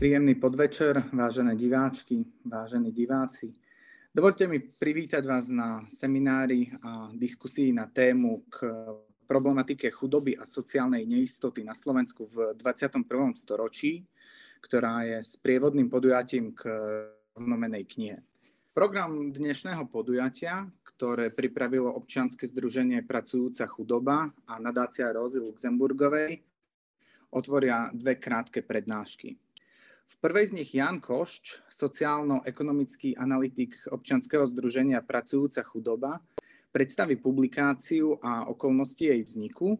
Príjemný podvečer, vážené diváčky, vážení diváci. Dovolte mi privítať vás na seminári a diskusii na tému k problematike chudoby a sociálnej neistoty na Slovensku v 21. storočí, ktorá je sprievodným podujatím k rovnomenej knihe. Program dnešného podujatia, ktoré pripravilo občianske združenie Pracujúca chudoba a nadácia Rózy Luxemburgovej, otvoria dve krátke prednášky. V prvej z nich Jan Košč, sociálno-ekonomický analytik občianskeho združenia Pracujúca chudoba, predstaví publikáciu a okolnosti jej vzniku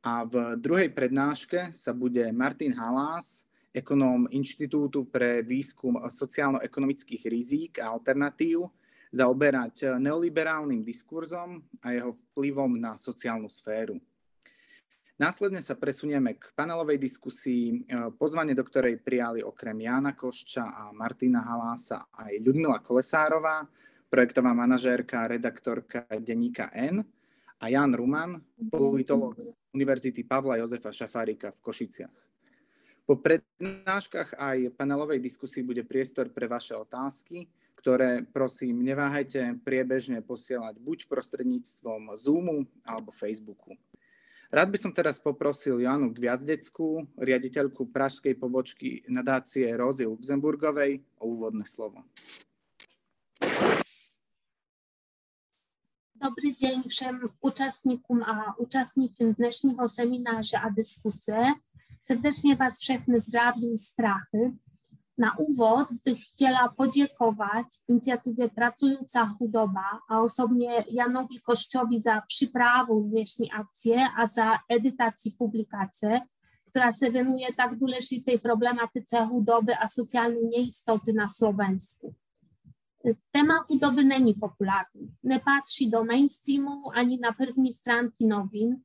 a v druhej prednáške sa bude Martin Halás, ekonóm Inštitútu pre výskum sociálno-ekonomických rizík a alternatív, zaoberať neoliberálnym diskurzom a jeho vplyvom na sociálnu sféru. Následne sa presunieme k panelovej diskusii, pozvanie do ktorej prijali okrem Jána Košča a Martina Halása aj Ľudmila Kolesárová, projektová manažérka, redaktorka denníka N a Jan Ruman, politolog z Univerzity Pavla Jozefa Šafárika v Košiciach. Po prednáškach aj panelovej diskusii bude priestor pre vaše otázky, ktoré prosím neváhajte priebežne posielať buď prostredníctvom Zoomu alebo Facebooku. Rád by som teraz poprosil Janu Gviazdecku, riaditeľku pražskej pobočky nadácie Rózy Luxemburgovej, o úvodné slovo. Dobry dzień wszem uczestnikom a uczestnicom dnešního semináře a diskuse. Serdecznie Was všechny zdravím z Prachy. Na úvod bych chtěla poděkovat inicjatywie Pracująca Chudoba a osobně Janowi Koszczowi za przyprawę dnešní akcie a za edytację publikacji, która się venuje tak důležitej problematyce chudoby a socjalnej nieistoty na Słowensku. Temat chudoby není popularny, nie patrzy do mainstreamu ani na první stránky novin.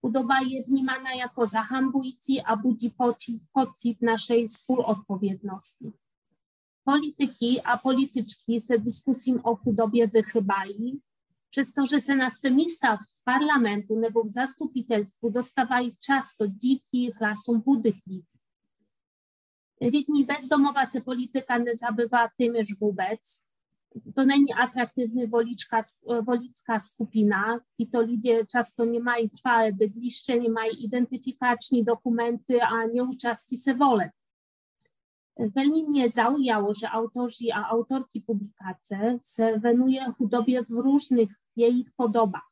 Chudoba je vnímana jako zahambující a budzi pocit naszej współodpowiedzialności. Polityki a polityczki se dyskusją o chudobie wychybali, przez to, że se na w parlamentu nebo w zastupitelstwu dostawali często dzikich, hlasom chudych ludzi. Lidni bezdomowa se polityka nie zabywa tym już wobec, to není atraktywny woliczka, wolicka skupina. Często nie mają trwałe bydliště, nie mają identyfikační dokumenty a nie uczestni se voleb. Veľmi mnie zaujało, że autorzy a autorki publikacji se venuje chudobie w różnych jej podobach.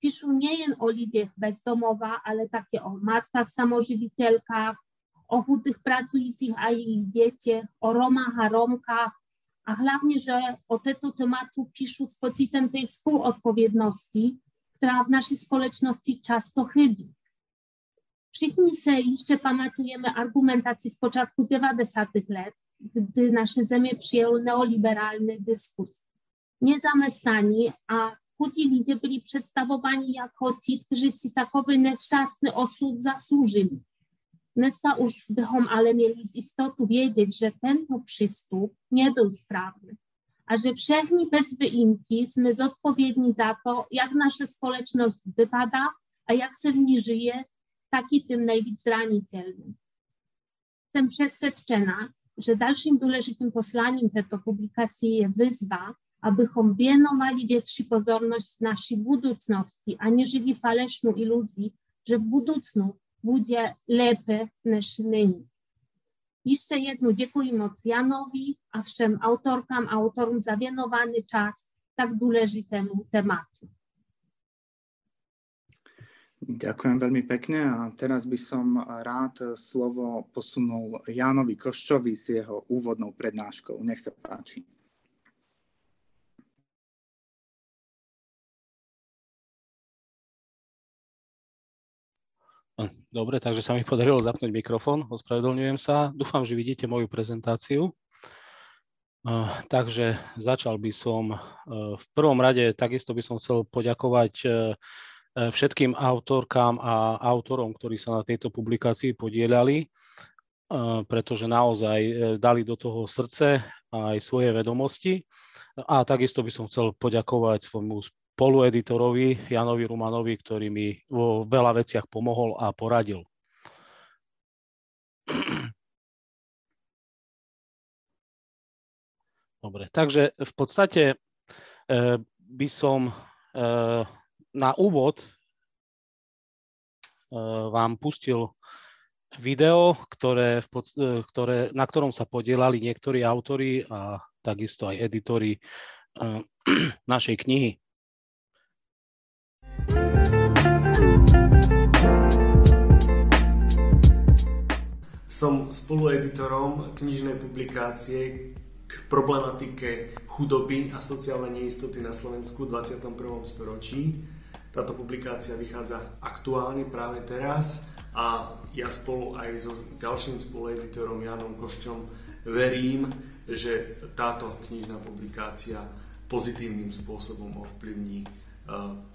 Piszą nie jen o ludziach bezdomowa, ale takie o matkach samożywitelkach, o chudych pracujących a ich dzieciach, o romach a romkach, a hlavne, że o tego tematu pišu z pocitem tej współodpowiedzialności, która w naszej społeczności często chybi. Všichni se jeszcze pamatujemy argumentacji z początku 90. lat, gdy nasze zemie przyjęły neoliberalny dyskurs. Niezamestani, a chudzi byli przedstawowani jako ci, którzy si takowy nieszczęsny osud zasłużyli. Nysa już bychom ale mieli z istotu wiedzieć, że ten to przystup nie był sprawny, a że wszechni bez wyimki my odpowiedni za to, jak nasza społeczność wypada, a jak se w niej żyje, taki tym najwidzranicielnym. Jestem przeświadczona, że dalszym doleżytym poslaniem tego publikacji je wyzwa, abychom wieno mali większy pozorność naszej budućności, a nie żyli faleszną iluzji, że w budućnu bude lepiej niż nyní. Jeszcze jedno dziękuję moc Janowi, a wszem autorkam, autorom za wienowany czas tak dôležitému tematu. Ďakujem veľmi pekne a teraz by som rád slovo posunul Jánovi Koščovi s jeho úvodnou prednáškou. Nech sa páči. Dobre, takže sa mi podarilo zapnúť mikrofón, ospravedlňujem sa. Dúfam, že vidíte moju prezentáciu. Takže začal by som e, v prvom rade, takisto by som chcel poďakovať všetkým autorkám a autorom, ktorí sa na tejto publikácii podielali, pretože naozaj dali do toho srdce aj svoje vedomosti. A takisto by som chcel poďakovať svojmu spolueditorovi Janovi Rumanovi, ktorý mi vo veľa veciach pomohol a poradil. Dobre, takže v podstate e, by som e, na úvod e, vám pustil video, ktoré, ktoré, na ktorom sa podielali niektorí autory a takisto aj editori našej knihy. Som spolueditorom knižnej publikácie k problematike chudoby a sociálnej neistoty na Slovensku v 21. storočí. Táto publikácia vychádza aktuálne práve teraz a ja spolu aj so ďalším spolueditorom Janom Košťom verím, že táto knižná publikácia pozitívnym spôsobom ovplyvní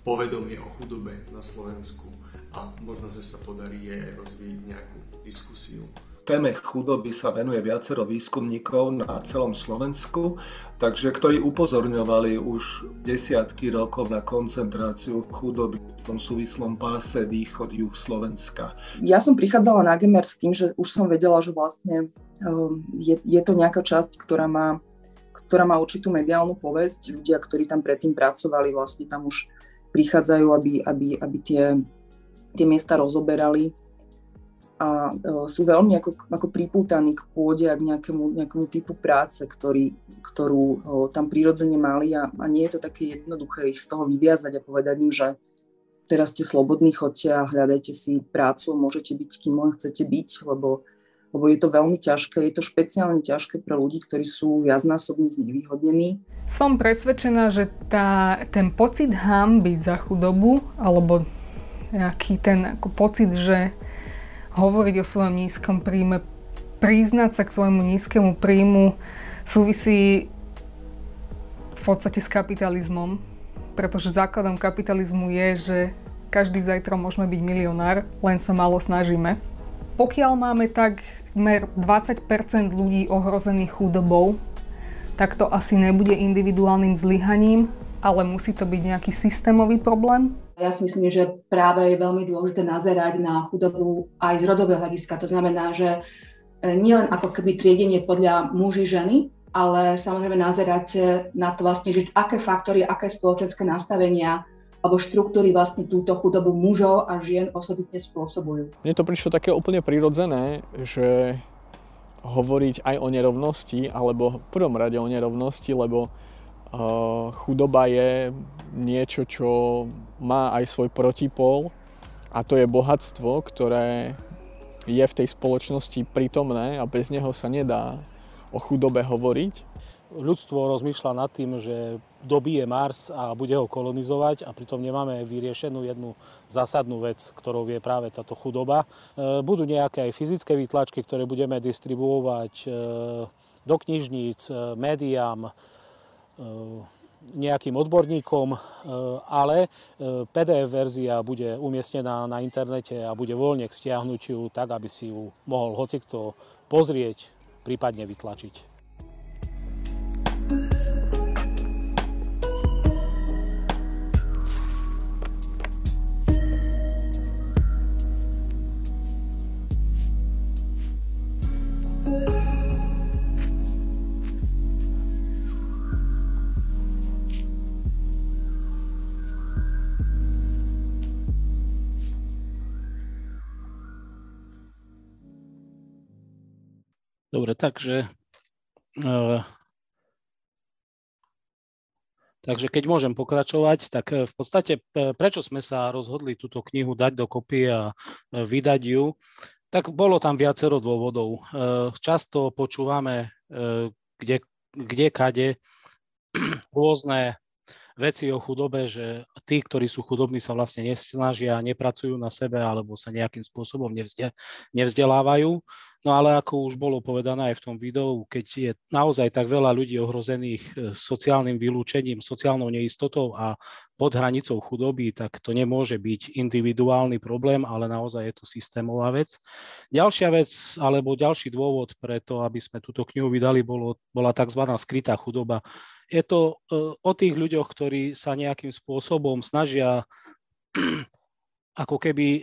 povedomie o chudobe na Slovensku a možno, že sa podarí aj rozvíjať nejakú diskusiu téme chudoby sa venuje viacero výskumníkov na celom Slovensku, takže ktorí upozorňovali už desiatky rokov na koncentráciu chudoby v tom súvislom páse východ-juh Slovenska. Ja som prichádzala na Gemer s tým, že už som vedela, že vlastne um, je, je to nejaká časť, ktorá má, ktorá má určitú mediálnu povesť. Ľudia, ktorí tam predtým pracovali, vlastne tam už prichádzajú, aby, aby, aby tie, tie miesta rozoberali a e, sú veľmi ako, ako pripútaní k pôde a k nejakému, nejakému typu práce, ktorý, ktorú e, tam prirodzene mali a, a nie je to také jednoduché ich z toho vyviazať a povedať im, že teraz ste slobodní, chodte a hľadajte si prácu, môžete byť kým len chcete byť, lebo, lebo je to veľmi ťažké, je to špeciálne ťažké pre ľudí, ktorí sú viacnásobne znevýhodnení. Som presvedčená, že tá, ten pocit hamby za chudobu, alebo nejaký ten ako pocit, že hovoriť o svojom nízkom príjme, priznať sa k svojmu nízkemu príjmu súvisí v podstate s kapitalizmom, pretože základom kapitalizmu je, že každý zajtra môžeme byť milionár, len sa málo snažíme. Pokiaľ máme takmer 20% ľudí ohrozených chudobou, tak to asi nebude individuálnym zlyhaním, ale musí to byť nejaký systémový problém. Ja si myslím, že práve je veľmi dôležité nazerať na chudobu aj z rodového hľadiska. To znamená, že e, nielen ako keby triedenie podľa muži, ženy, ale samozrejme nazerať na to vlastne, že aké faktory, aké spoločenské nastavenia alebo štruktúry vlastne túto chudobu mužov a žien osobitne spôsobujú. Mne to prišlo také úplne prirodzené, že hovoriť aj o nerovnosti, alebo v prvom rade o nerovnosti, lebo uh, chudoba je niečo, čo má aj svoj protipol a to je bohatstvo, ktoré je v tej spoločnosti prítomné a bez neho sa nedá o chudobe hovoriť. Ľudstvo rozmýšľa nad tým, že dobije Mars a bude ho kolonizovať a pritom nemáme vyriešenú jednu zásadnú vec, ktorou je práve táto chudoba. E, budú nejaké aj fyzické výtlačky, ktoré budeme distribuovať e, do knižníc, e, médiám, nejakým odborníkom, ale PDF verzia bude umiestnená na internete a bude voľne k stiahnutiu tak, aby si ju mohol hocikto pozrieť, prípadne vytlačiť. Dobre, takže uh, Takže keď môžem pokračovať, tak e, v podstate prečo sme sa rozhodli túto knihu dať dokopy a e, vydať ju, tak bolo tam viacero dôvodov. Často počúvame kde, kde kade rôzne veci o chudobe, že tí, ktorí sú chudobní, sa vlastne nesnažia, nepracujú na sebe alebo sa nejakým spôsobom nevzdelávajú. No ale ako už bolo povedané aj v tom videu, keď je naozaj tak veľa ľudí ohrozených e, sociálnym vylúčením, sociálnou neistotou a pod hranicou chudoby, tak to nemôže byť individuálny problém, ale naozaj je to systémová vec. Ďalšia vec, alebo ďalší dôvod pre to, aby sme túto knihu vydali, bolo, bola tzv. skrytá chudoba. Je to e, o tých ľuďoch, ktorí sa nejakým spôsobom snažia ako keby e,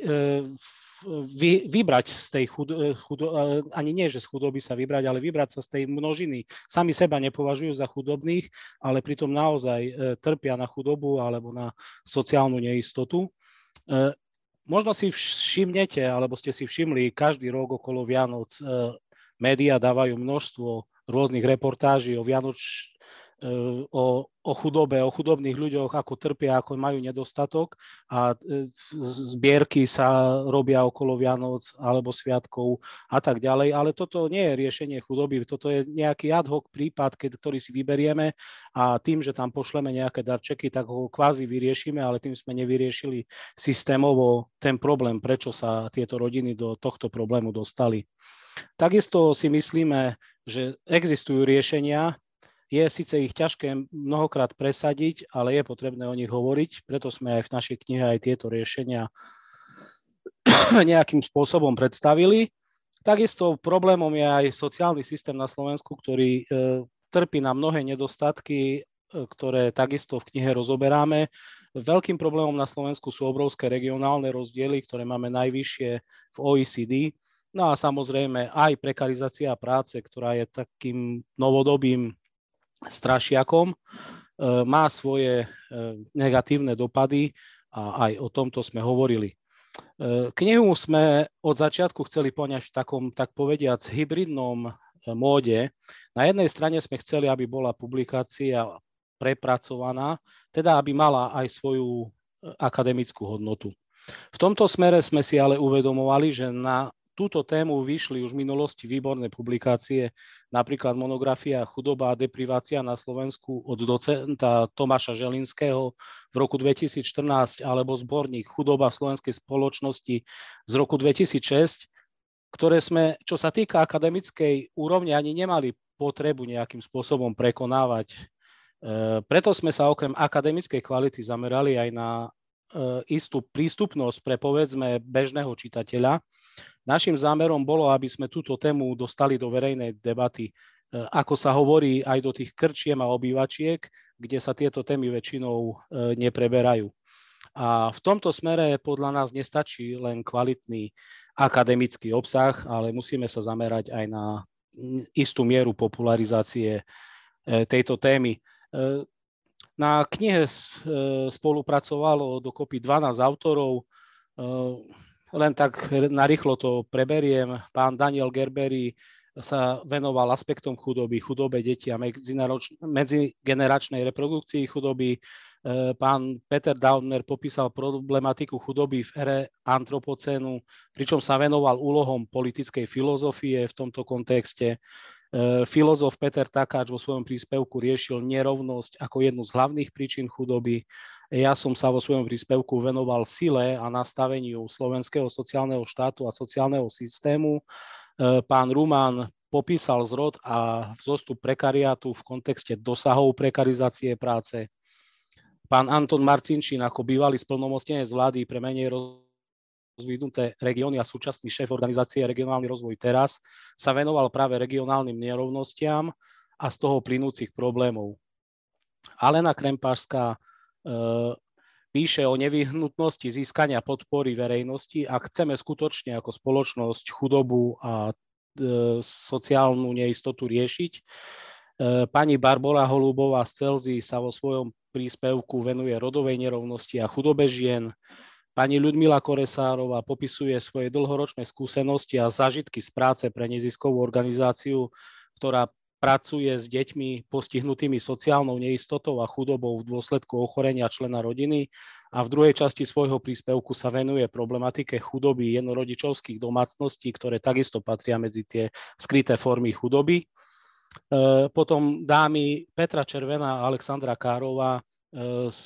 vy, vybrať z tej chudo, chudo, ani nie, že z chudoby sa vybrať, ale vybrať sa z tej množiny. Sami seba nepovažujú za chudobných, ale pritom naozaj trpia na chudobu alebo na sociálnu neistotu. Možno si všimnete, alebo ste si všimli, každý rok okolo Vianoc médiá dávajú množstvo rôznych reportáží o Vianoč, E, o, o chudobe, o chudobných ľuďoch, ako trpia, ako majú nedostatok a e, zbierky sa robia okolo Vianoc alebo Sviatkov a tak ďalej, ale toto nie je riešenie chudoby, toto je nejaký ad hoc prípad, keď, ktorý si vyberieme a tým, že tam pošleme nejaké darčeky, tak ho kvázi vyriešime, ale tým sme nevyriešili systémovo ten problém, prečo sa tieto rodiny do tohto problému dostali. Takisto si myslíme, že existujú riešenia, je síce ich ťažké mnohokrát presadiť, ale je potrebné o nich hovoriť, preto sme aj v našej knihe aj tieto riešenia nejakým spôsobom predstavili. Takisto problémom je aj sociálny systém na Slovensku, ktorý e, trpí na mnohé nedostatky, e, ktoré takisto v knihe rozoberáme. Veľkým problémom na Slovensku sú obrovské regionálne rozdiely, ktoré máme najvyššie v OECD. No a samozrejme aj prekarizácia práce, ktorá je takým novodobým strašiakom, e, má svoje e, negatívne dopady a aj o tomto sme hovorili. E, knihu sme od začiatku chceli poňať v takom, tak povediac, hybridnom móde. Na jednej strane sme chceli, aby bola publikácia prepracovaná, teda aby mala aj svoju akademickú hodnotu. V tomto smere sme si ale uvedomovali, že na túto tému vyšli už v minulosti výborné publikácie, napríklad monografia Chudoba a deprivácia na Slovensku od docenta Tomáša Želinského v roku 2014 alebo zborník Chudoba v slovenskej spoločnosti z roku 2006, ktoré sme, čo sa týka akademickej úrovne, ani nemali potrebu nejakým spôsobom prekonávať. E, preto sme sa okrem akademickej kvality zamerali aj na istú prístupnosť pre povedzme bežného čitateľa, Našim zámerom bolo, aby sme túto tému dostali do verejnej debaty. E, ako sa hovorí aj do tých krčiem a obývačiek, kde sa tieto témy väčšinou e, nepreberajú. A v tomto smere podľa nás nestačí len kvalitný akademický obsah, ale musíme sa zamerať aj na istú mieru popularizácie e, tejto témy. Na knihe spolupracovalo dokopy 12 autorov. Len tak narýchlo to preberiem. Pán Daniel Gerberi sa venoval aspektom chudoby, chudobe detí a medzigeneračnej reprodukcii chudoby. E, pán Peter Dauner popísal problematiku chudoby v ere antropocénu, pričom sa venoval úlohom politickej filozofie v tomto kontexte. E, filozof Peter Takáč vo svojom príspevku riešil nerovnosť ako jednu z hlavných príčin chudoby. Ja som sa vo svojom príspevku venoval sile a nastaveniu slovenského sociálneho štátu a sociálneho systému. E, pán Rumán popísal zrod a vzostup prekariátu v kontexte dosahov prekarizácie práce. Pán Anton Marcinčín ako bývalý splnomocnenec vlády pre menej rozvinuté regióny a súčasný šéf organizácie Regionálny rozvoj teraz sa venoval práve regionálnym nerovnostiam a z toho plynúcich problémov. Alena Krempášská píše o nevyhnutnosti získania podpory verejnosti, ak chceme skutočne ako spoločnosť chudobu a e, sociálnu neistotu riešiť. E, pani Barbara Holubová z Celzy sa vo svojom príspevku venuje rodovej nerovnosti a chudobe žien. Pani Ľudmila Koresárová popisuje svoje dlhoročné skúsenosti a zážitky z práce pre neziskovú organizáciu, ktorá pracuje s deťmi postihnutými sociálnou neistotou a chudobou v dôsledku ochorenia člena rodiny a v druhej časti svojho príspevku sa venuje problematike chudoby jednorodičovských domácností, ktoré takisto patria medzi tie skryté formy chudoby. E, potom dámy Petra Červená a Alexandra Károva z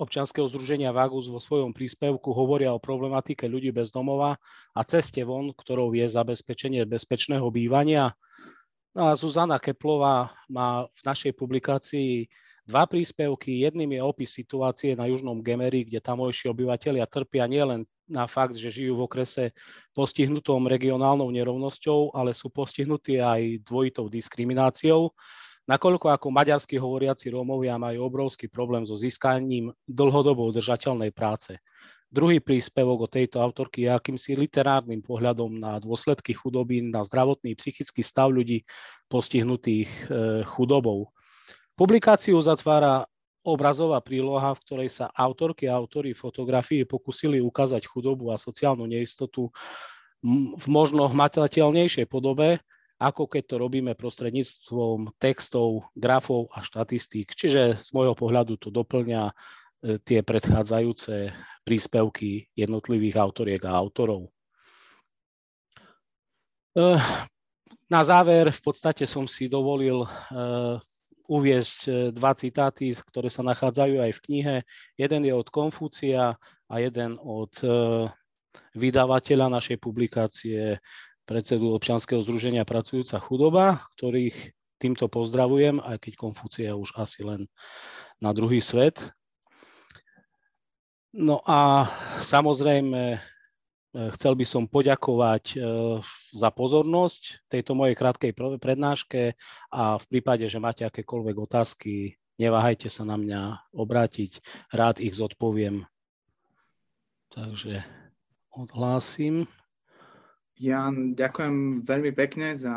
občianskeho združenia Vagus vo svojom príspevku hovoria o problematike ľudí bez domova a ceste von, ktorou je zabezpečenie bezpečného bývania No a Zuzana Keplová má v našej publikácii dva príspevky. Jedným je opis situácie na Južnom Gemery, kde tamojší obyvateľia trpia nielen na fakt, že žijú v okrese postihnutom regionálnou nerovnosťou, ale sú postihnutí aj dvojitou diskrimináciou, nakoľko ako maďarsky hovoriaci Rómovia majú obrovský problém so získaním dlhodobo udržateľnej práce. Druhý príspevok o tejto autorky je akýmsi literárnym pohľadom na dôsledky chudoby, na zdravotný psychický stav ľudí postihnutých e, chudobou. Publikáciu zatvára obrazová príloha, v ktorej sa autorky a autory fotografie pokusili ukázať chudobu a sociálnu neistotu v možno hmatateľnejšej podobe, ako keď to robíme prostredníctvom textov, grafov a štatistík. Čiže z môjho pohľadu to doplňa E, tie predchádzajúce príspevky jednotlivých autoriek a autorov. E, na záver v podstate som si dovolil e, uviezť dva citáty, ktoré sa nachádzajú aj v knihe. Jeden je od Konfúcia a jeden od vydavateľa našej publikácie, predsedu občianskeho združenia Pracujúca chudoba, ktorých týmto pozdravujem, aj keď Konfúcia už asi len na druhý svet. No a samozrejme e, chcel by som poďakovať e, za pozornosť tejto mojej krátkej prednáške a v prípade, že máte akékoľvek otázky, neváhajte sa na mňa obrátiť, rád ich zodpoviem. Takže odhlásim. Jan, ďakujem veľmi pekne za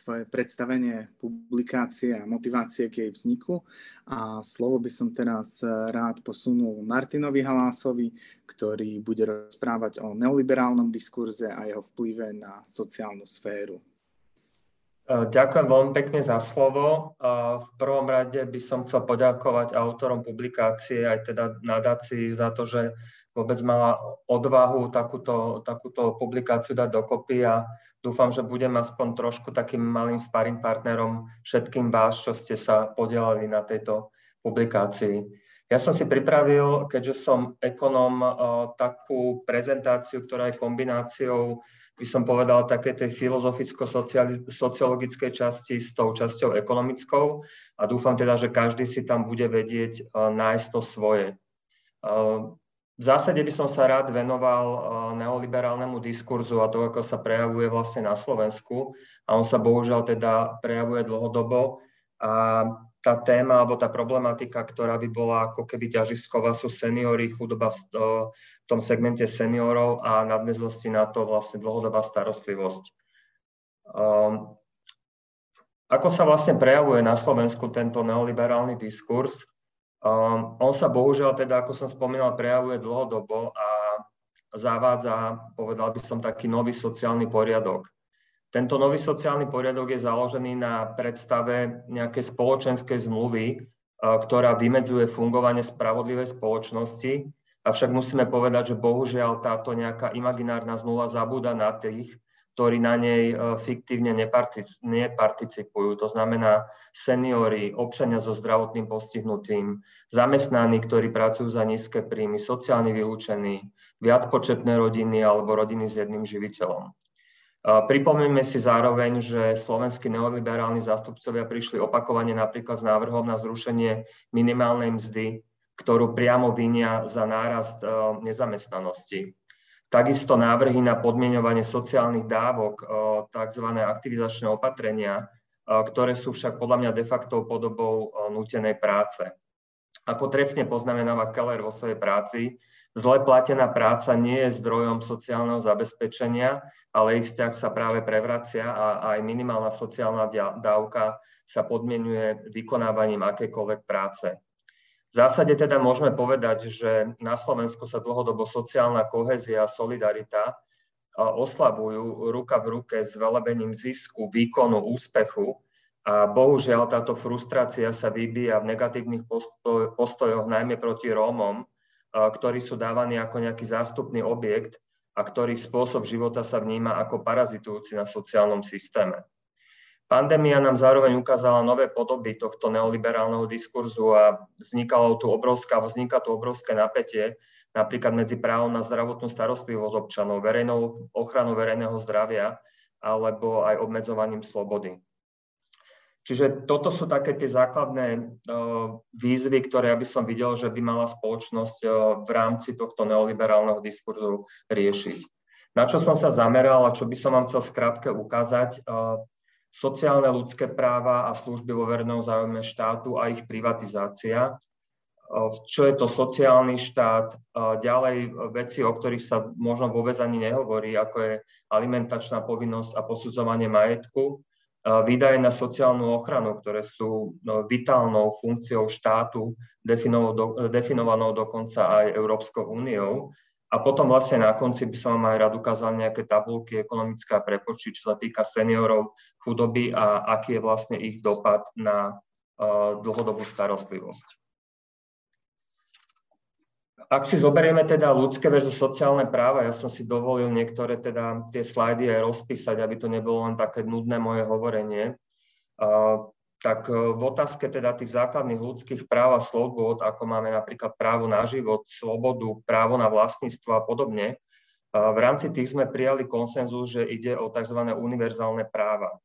tvoje predstavenie publikácie a motivácie k jej vzniku. A slovo by som teraz e, rád posunul Martinovi Halásovi, ktorý bude rozprávať o neoliberálnom diskurze a jeho vplyve na sociálnu sféru. E, ďakujem veľmi pekne za slovo. V prvom rade by som chcel poďakovať autorom publikácie, aj teda nadácii za to, že vôbec mala odvahu takúto, takúto publikáciu dať dokopy a dúfam, že budem aspoň trošku takým malým sparring partnerom všetkým vás, čo ste sa podielali na tejto publikácii. Ja som si pripravil, keďže som ekonom, takú prezentáciu, ktorá je kombináciou, by som povedal, také tej filozoficko-sociologickej časti s tou časťou ekonomickou a dúfam teda, že každý si tam bude vedieť nájsť to svoje. V zásade by som sa rád venoval eh, neoliberálnemu diskurzu a to, ako sa prejavuje vlastne na Slovensku. A on sa bohužiaľ teda prejavuje dlhodobo. A tá téma alebo tá problematika, ktorá by bola ako keby ťažisková, sú seniory, chudoba v tom segmente seniorov a nadmeznosti na to vlastne dlhodobá starostlivosť. Um, ako sa vlastne prejavuje na Slovensku tento neoliberálny diskurs? Um, on sa bohužiaľ teda, ako som spomínal, prejavuje dlhodobo a zavádza, povedal by som, taký nový sociálny poriadok. Tento nový sociálny poriadok je založený na predstave nejakej spoločenskej zmluvy, uh, ktorá vymedzuje fungovanie spravodlivej spoločnosti, avšak musíme povedať, že bohužiaľ táto nejaká imaginárna zmluva zabúda na tých, ktorí na nej e, fiktívne neparticipujú. To znamená seniory, občania so zdravotným postihnutým, zamestnaní, ktorí pracujú za nízke príjmy, sociálne vylúčení, viacpočetné rodiny alebo rodiny s jedným živiteľom. E, Pripomíme si zároveň, že slovenskí neoliberálni zástupcovia prišli opakovane napríklad s návrhom na zrušenie minimálnej mzdy, ktorú priamo vinia za nárast e, nezamestnanosti. Takisto návrhy na podmienovanie sociálnych dávok, tzv. aktivizačné opatrenia, ktoré sú však podľa mňa de facto podobou nutenej práce. Ako trefne poznamenáva Keller vo svojej práci, zle platená práca nie je zdrojom sociálneho zabezpečenia, ale ich vzťah sa práve prevracia a aj minimálna sociálna dávka sa podmienuje vykonávaním akékoľvek práce. Zásade teda môžeme povedať, že na Slovensku sa dlhodobo sociálna kohézia a solidarita oslabujú ruka v ruke s velebením zisku, výkonu, úspechu a bohužiaľ táto frustrácia sa vybíja v negatívnych postojoch najmä proti Rómom, ktorí sú dávaní ako nejaký zástupný objekt a ktorých spôsob života sa vníma ako parazitujúci na sociálnom systéme. Pandémia nám zároveň ukázala nové podoby tohto neoliberálneho diskurzu a vznikalo tu obrovská, vzniká tu obrovské napätie napríklad medzi právom na zdravotnú starostlivosť občanov, verejnou ochranu verejného zdravia alebo aj obmedzovaním slobody. Čiže toto sú také tie základné uh, výzvy, ktoré ja by som videl, že by mala spoločnosť uh, v rámci tohto neoliberálneho diskurzu riešiť. Na čo som sa zameral a čo by som vám chcel skrátke ukázať, uh, sociálne ľudské práva a služby vo verejnom záujme štátu a ich privatizácia. čo je to sociálny štát, ďalej veci, o ktorých sa možno vôbec ani nehovorí, ako je alimentačná povinnosť a posudzovanie majetku, výdaje na sociálnu ochranu, ktoré sú no, vitálnou funkciou štátu, definovanou dokonca aj Európskou úniou. A potom vlastne na konci by som vám aj rád ukázal nejaké tabulky ekonomická prepočty, čo sa týka seniorov, chudoby a aký je vlastne ich dopad na dlhodobú starostlivosť. Ak si zoberieme teda ľudské versus sociálne práva, ja som si dovolil niektoré teda tie slajdy aj rozpísať, aby to nebolo len také nudné moje hovorenie, tak e, v otázke teda tých základných ľudských práv a slobod, ako máme napríklad právo na život, slobodu, právo na vlastníctvo a podobne, v rámci tých sme prijali konsenzus, že ide o tzv. univerzálne práva.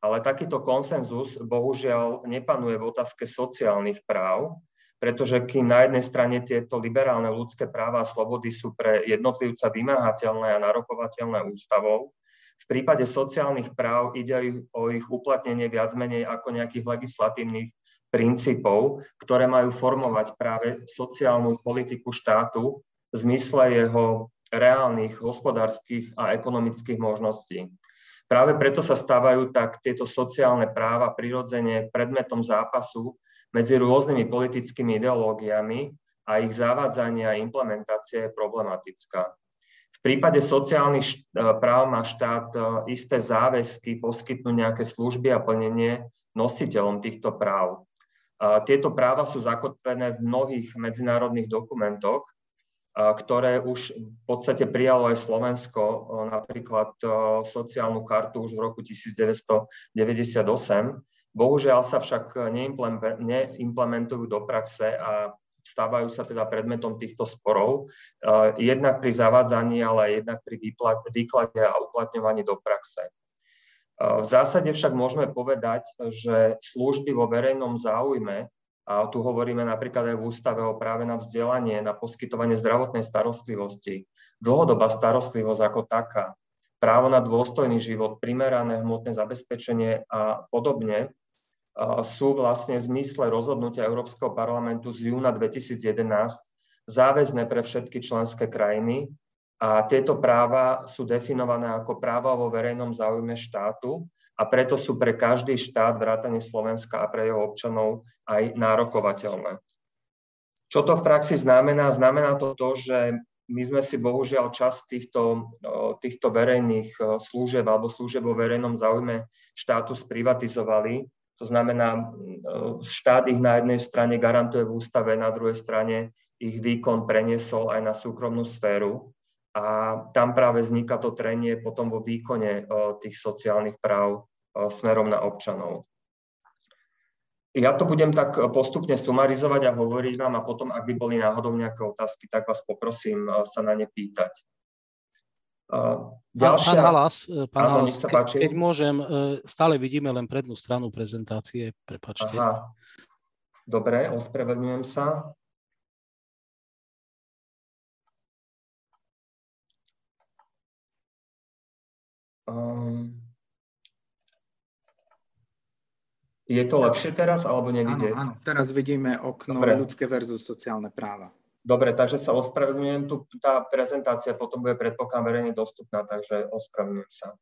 Ale takýto konsenzus bohužiaľ nepanuje v otázke sociálnych práv, pretože kým na jednej strane tieto liberálne ľudské práva a slobody sú pre jednotlivca vymáhateľné a narokovateľné ústavou, v prípade sociálnych práv ide o ich uplatnenie viac menej ako nejakých legislatívnych princípov, ktoré majú formovať práve sociálnu politiku štátu v zmysle jeho reálnych hospodárskych a ekonomických možností. Práve preto sa stávajú tak tieto sociálne práva prirodzene predmetom zápasu medzi rôznymi politickými ideológiami a ich zavádzanie a implementácia je problematická. Prípade sociálnych e, práv má štát e, isté záväzky poskytnúť nejaké služby a plnenie nositeľom týchto práv. Tieto práva sú zakotvené v mnohých medzinárodných dokumentoch, ktoré už v podstate prijalo aj Slovensko, e, napríklad sociálnu kartu už v roku 1998, Bohužiaľ sa však neimplementujú do praxe a stávajú sa teda predmetom týchto sporov, eh, jednak pri zavádzaní, ale jednak pri výklade a uplatňovaní do praxe. Eh, v zásade však môžeme povedať, že služby vo verejnom záujme, a tu hovoríme napríklad aj v ústave o práve na vzdelanie, na poskytovanie zdravotnej starostlivosti, dlhodobá starostlivosť ako taká, právo na dôstojný život, primerané hmotné zabezpečenie a podobne, sú vlastne v zmysle rozhodnutia Európskeho parlamentu z júna 2011 záväzné pre všetky členské krajiny a tieto práva sú definované ako práva vo verejnom záujme štátu a preto sú pre každý štát vrátane Slovenska a pre jeho občanov aj nárokovateľné. Čo to v praxi znamená? Znamená to to, že my sme si bohužiaľ čas týchto, týchto verejných služieb alebo služieb vo verejnom záujme štátu sprivatizovali to znamená, e, štát ich na jednej strane garantuje v ústave, na druhej strane ich výkon preniesol aj na súkromnú sféru a tam práve vzniká to trenie potom vo výkone e, tých sociálnych práv e, smerom na občanov. Ja to budem tak postupne sumarizovať a hovoriť vám a potom, ak by boli náhodou nejaké otázky, tak vás poprosím sa na ne pýtať. Ďalšia... Pán Halas, e, pán Áno, Halas ke, keď môžem, e, stále vidíme len prednú stranu prezentácie, prepačte. Aha. Dobre, ospravedlňujem sa. Um, je to lepšie teraz, alebo nevidieť? Áno, áno, teraz vidíme okno Dobre. ľudské versus sociálne práva. Dobre, takže sa ospravedlňujem. Tu tá prezentácia potom bude predpokladám verejne dostupná, takže ospravedlňujem sa.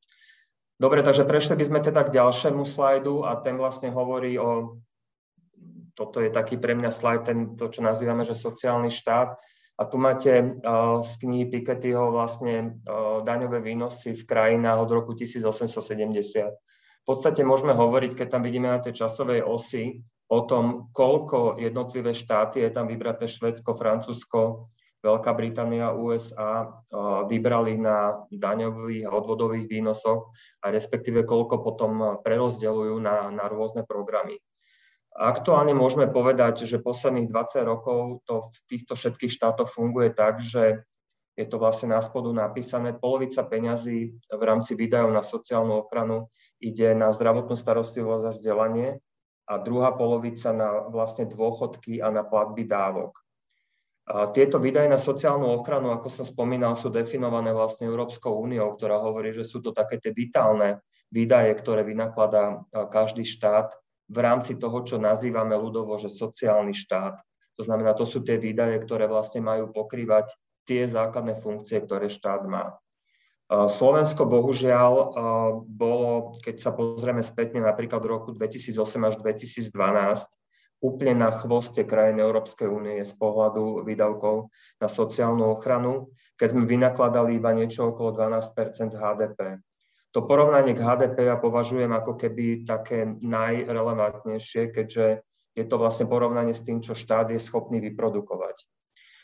Dobre, takže prešli by sme teda k ďalšiemu slajdu a ten vlastne hovorí o, toto je taký pre mňa slajd, ten, to, čo nazývame, že sociálny štát. A tu máte uh, z knihy Pikettyho vlastne uh, daňové výnosy v krajinách od roku 1870. V podstate môžeme hovoriť, keď tam vidíme na tej časovej osi, o tom, koľko jednotlivé štáty, je tam vybraté Švedsko, Francúzsko, Veľká Británia, USA, vybrali na daňových a odvodových výnosoch a respektíve koľko potom prerozdeľujú na, na rôzne programy. Aktuálne môžeme povedať, že posledných 20 rokov to v týchto všetkých štátoch funguje tak, že je to vlastne na spodu napísané, polovica peňazí v rámci výdajov na sociálnu ochranu ide na zdravotnú starostlivosť a vzdelanie a druhá polovica na vlastne dôchodky a na platby dávok. Tieto výdaje na sociálnu ochranu, ako som spomínal, sú definované vlastne Európskou úniou, ktorá hovorí, že sú to také tie vitálne výdaje, ktoré vynakladá každý štát v rámci toho, čo nazývame ľudovo, že sociálny štát. To znamená, to sú tie výdaje, ktoré vlastne majú pokrývať tie základné funkcie, ktoré štát má. Slovensko bohužiaľ bolo, keď sa pozrieme spätne napríklad v roku 2008 až 2012, úplne na chvoste krajín Európskej únie z pohľadu výdavkov na sociálnu ochranu, keď sme vynakladali iba niečo okolo 12 z HDP. To porovnanie k HDP ja považujem ako keby také najrelevantnejšie, keďže je to vlastne porovnanie s tým, čo štát je schopný vyprodukovať.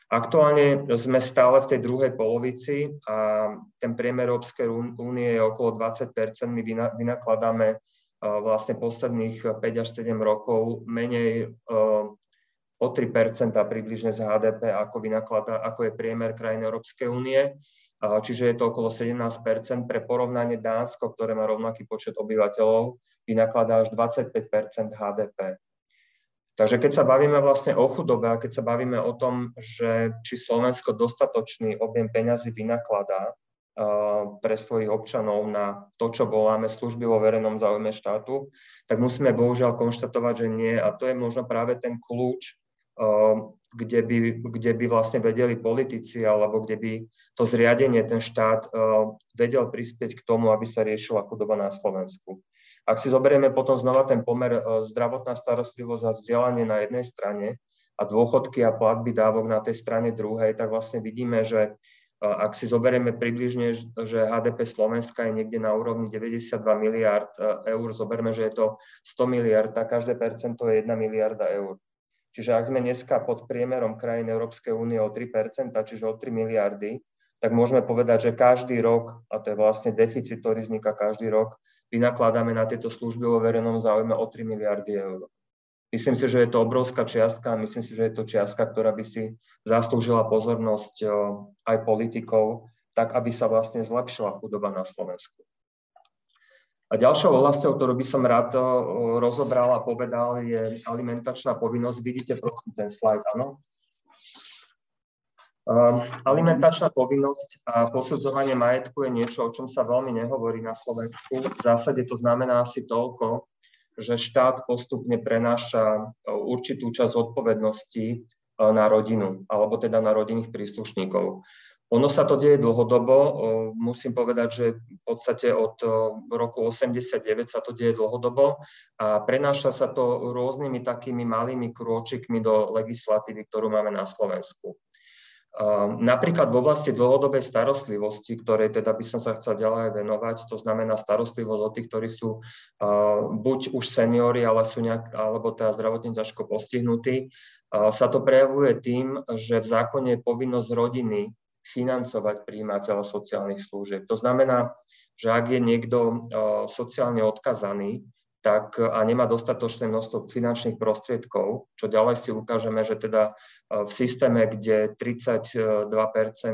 Aktuálne sme stále v tej druhej polovici a ten priemer Európskej únie je okolo 20% My vynakladáme vlastne posledných 5 až 7 rokov menej o 3% približne z HDP, ako, vynakladá, ako je priemer krajín Európskej únie. Čiže je to okolo 17% Pre porovnanie Dánsko, ktoré má rovnaký počet obyvateľov, vynakladá až 25% HDP. Takže keď sa bavíme vlastne o chudobe a keď sa bavíme o tom, že či Slovensko dostatočný objem peňazí vynakladá pre svojich občanov na to, čo voláme služby vo verejnom záujme štátu, tak musíme bohužiaľ konštatovať, že nie. A to je možno práve ten kľúč, kde by, kde by vlastne vedeli politici alebo kde by to zriadenie, ten štát vedel prispieť k tomu, aby sa riešila chudoba na Slovensku. Ak si zoberieme potom znova ten pomer zdravotná starostlivosť a vzdelanie na jednej strane a dôchodky a platby dávok na tej strane druhej, tak vlastne vidíme, že ak si zoberieme približne, že HDP Slovenska je niekde na úrovni 92 miliard e, eur, zoberme, že je to 100 miliard, tak každé percento je 1 miliarda eur. Čiže ak sme dneska pod priemerom krajín Európskej únie o 3% čiže o 3 miliardy, tak môžeme povedať, že každý rok, a to je vlastne deficit, ktorý vzniká každý rok, vynakladáme na tieto služby vo verejnom záujme o 3 miliardy eur. Myslím si, že je to obrovská čiastka a myslím si, že je to čiastka, ktorá by si zaslúžila pozornosť aj politikov, tak aby sa vlastne zlepšila chudoba na Slovensku. A ďalšou oblasťou, ktorú by som rád rozobral a povedal, je alimentačná povinnosť. Vidíte prosím ten slajd, áno? Alimentačná povinnosť a posudzovanie majetku je niečo, o čom sa veľmi nehovorí na Slovensku. V zásade to znamená asi toľko, že štát postupne prenáša e, určitú časť odpovednosti e, na rodinu, alebo teda na rodinných príslušníkov. Ono sa to deje dlhodobo, e, musím povedať, že v podstate od roku 89 sa to deje dlhodobo a prenáša sa to rôznymi takými malými krôčikmi do legislatívy, ktorú máme na Slovensku. Ehm, napríklad v oblasti dlhodobej starostlivosti, ktorej teda by som sa chcel ďalej venovať, to znamená starostlivosť o tých, ktorí sú ehm, buď už seniori, ale sú nejak, alebo teda zdravotne ťažko postihnutí, ehm, sa to prejavuje tým, že v zákone je povinnosť rodiny financovať príjimateľa sociálnych služieb. To znamená, že ak je niekto sociálne odkazaný, tak a nemá dostatočné množstvo finančných prostriedkov, čo ďalej si ukážeme, že teda e, v systéme, kde 32%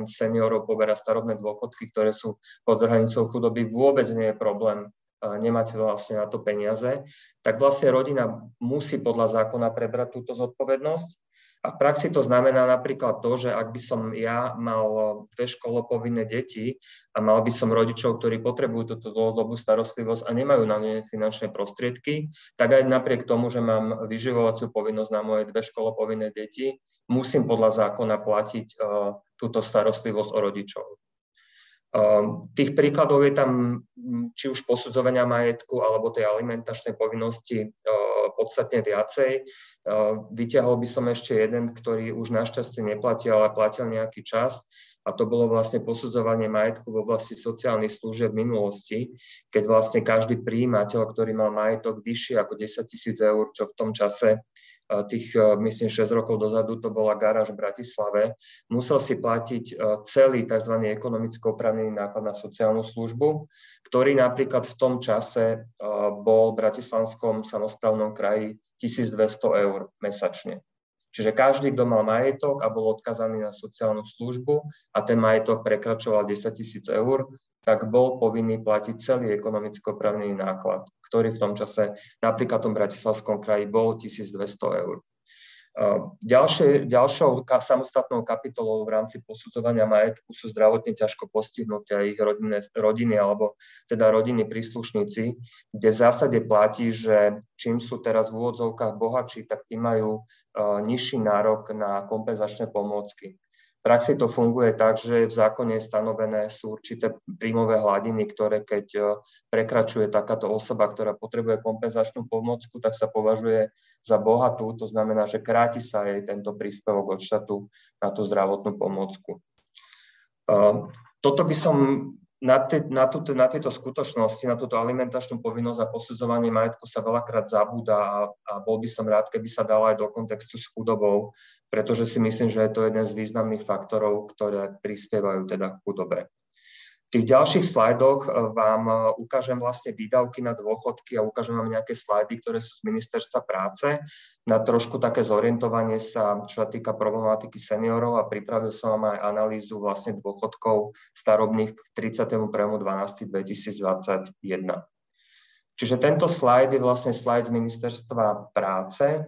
seniorov poberá starobné dôchodky, ktoré sú pod hranicou chudoby, vôbec nie je problém e, nemať vlastne na to peniaze, tak vlastne rodina musí podľa zákona prebrať túto zodpovednosť a v praxi to znamená napríklad to, že ak by som ja mal dve školopovinné deti a mal by som rodičov, ktorí potrebujú túto dlhodobú starostlivosť a nemajú na ne finančné prostriedky, tak aj napriek tomu, že mám vyživovaciu povinnosť na moje dve školopovinné deti, musím podľa zákona platiť uh, túto starostlivosť o rodičov. Uh, tých príkladov je tam či už posudzovania majetku alebo tej alimentačnej povinnosti uh, podstatne viacej. Vyťahol by som ešte jeden, ktorý už našťastie neplatil, ale platil nejaký čas a to bolo vlastne posudzovanie majetku v oblasti sociálnych služieb v minulosti, keď vlastne každý príjimateľ, ktorý mal majetok vyšší ako 10 tisíc eur, čo v tom čase tých, myslím, 6 rokov dozadu to bola garáž v Bratislave, musel si platiť celý tzv. ekonomicko opravnený náklad na sociálnu službu, ktorý napríklad v tom čase bol v Bratislavskom samozprávnom kraji 1200 eur mesačne. Čiže každý, kto mal majetok a bol odkazaný na sociálnu službu a ten majetok prekračoval 10 tisíc eur, tak bol povinný platiť celý ekonomicko-právny náklad, ktorý v tom čase napríklad v tom Bratislavskom kraji bol 1200 eur. Ďalšie, ďalšou samostatnou kapitolou v rámci posudzovania majetku sú zdravotne ťažko postihnuté ich rodinné, rodiny alebo teda rodiny príslušníci, kde v zásade platí, že čím sú teraz v úvodzovkách bohatší, tak tým majú nižší nárok na kompenzačné pomôcky praxi to funguje tak, že v zákone stanovené sú určité príjmové hladiny, ktoré keď e, prekračuje takáto osoba, ktorá potrebuje kompenzačnú pomocku, tak sa považuje za bohatú. To znamená, že kráti sa jej tento príspevok od štátu na tú zdravotnú pomocku. E, toto by som na, te, na, tú, na tieto skutočnosti, na túto alimentačnú povinnosť a posudzovanie majetku sa veľakrát zabúda a, a bol by som rád, keby sa dala aj do kontextu s chudobou, pretože si myslím, že je to jeden z významných faktorov, ktoré prispievajú teda k chudobe. Tých ďalších slajdoch eh, vám eh, ukážem vlastne výdavky na dôchodky a ukážem vám nejaké slajdy, ktoré sú z ministerstva práce na trošku také zorientovanie sa, čo sa týka problematiky seniorov a pripravil som vám aj analýzu vlastne dôchodkov starobných k 31.12.2021. Čiže tento slajd je vlastne slajd z ministerstva práce,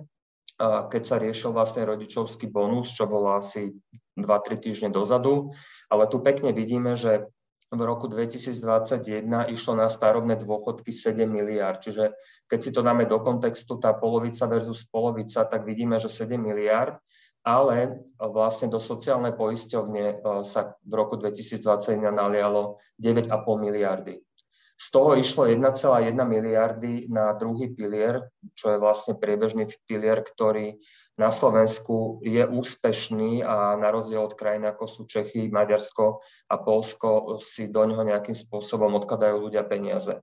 keď sa riešil vlastne rodičovský bonus, čo bolo asi 2-3 týždne dozadu. Ale tu pekne vidíme, že v roku 2021 išlo na starobné dôchodky 7 miliard. Čiže keď si to dáme do kontextu, tá polovica versus polovica, tak vidíme, že 7 miliard, ale vlastne do sociálnej poisťovne e, sa v roku 2021 nalialo 9,5 miliardy. Z toho išlo 1,1 miliardy na druhý pilier, čo je vlastne priebežný pilier, ktorý na Slovensku je úspešný a na rozdiel od krajín ako sú Čechy, Maďarsko a Polsko si do ňoho nejakým spôsobom odkladajú ľudia peniaze.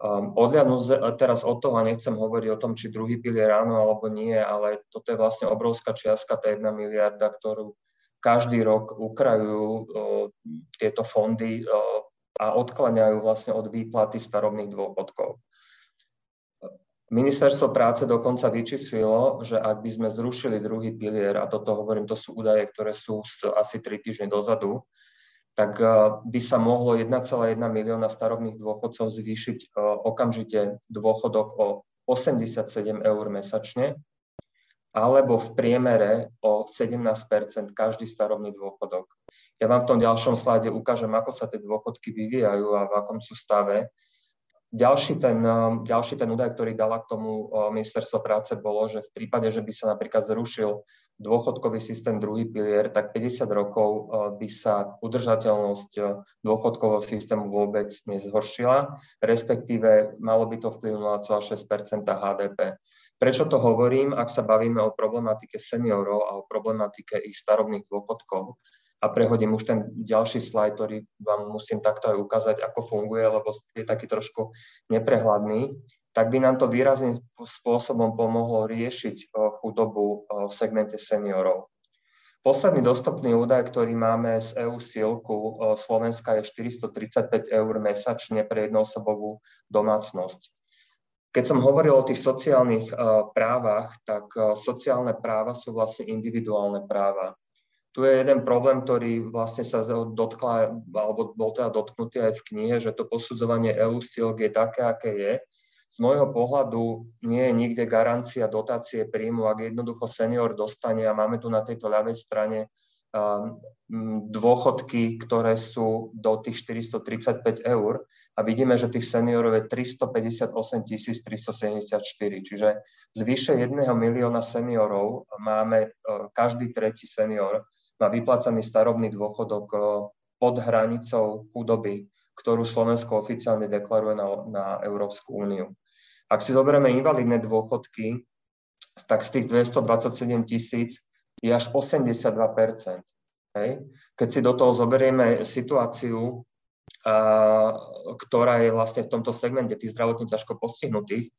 Um, odhľadnú teraz od toho, a nechcem hovoriť o tom, či druhý pilier áno alebo nie, ale toto je vlastne obrovská čiastka, tá jedna miliarda, ktorú každý rok ukrajujú uh, tieto fondy uh, a odkláňajú vlastne od výplaty starobných dôchodkov. Ministerstvo práce dokonca vyčíslilo, že ak by sme zrušili druhý pilier, a toto hovorím, to sú údaje, ktoré sú asi 3 týždne dozadu, tak eh, by sa mohlo 1,1 milióna starobných dôchodcov zvýšiť eh, okamžite dôchodok o 87 eur mesačne, alebo v priemere o 17% každý starobný dôchodok. Ja vám v tom ďalšom slade ukážem, ako sa tie dôchodky vyvíjajú a v akom sú stave. Ďalší ten, um, ďalší ten údaj, ktorý dala k tomu uh, ministerstvo práce, bolo, že v prípade, že by sa napríklad zrušil dôchodkový systém druhý pilier, tak 50 rokov uh, by sa udržateľnosť uh, dôchodkového systému vôbec nezhoršila, respektíve malo by to vplyv 0,6% HDP. Prečo to hovorím, ak sa bavíme o problematike seniorov a o problematike ich starobných dôchodkov? A prehodím už ten ďalší slajd, ktorý vám musím takto aj ukázať, ako funguje, lebo je taký trošku neprehľadný, tak by nám to výrazným spôsobom pomohlo riešiť eh, chudobu eh, v segmente seniorov. Posledný dostupný údaj, ktorý máme z EU sílku eh, Slovenska je 435 eur mesačne pre jednoosobovú domácnosť. Keď som hovoril o tých sociálnych právach, tak sociálne práva sú vlastne individuálne práva tu je jeden problém, ktorý vlastne sa dotkla, alebo bol teda dotknutý aj v knihe, že to posudzovanie EU silk je také, aké je. Z môjho pohľadu nie je nikde garancia dotácie príjmu, ak jednoducho senior dostane a máme tu na tejto ľavej strane um, dôchodky, ktoré sú do tých 435 eur a vidíme, že tých seniorov je 358 374, čiže z vyše jedného milióna seniorov máme uh, každý tretí senior má vyplácaný starobný dôchodok eh, pod hranicou chudoby, ktorú Slovensko oficiálne deklaruje na, na Európsku úniu. Ak si zoberieme invalidné dôchodky, tak z tých 227 tisíc je až 82 Hej. Keď si do toho zoberieme situáciu, a, ktorá je vlastne v tomto segmente tých zdravotne ťažko postihnutých,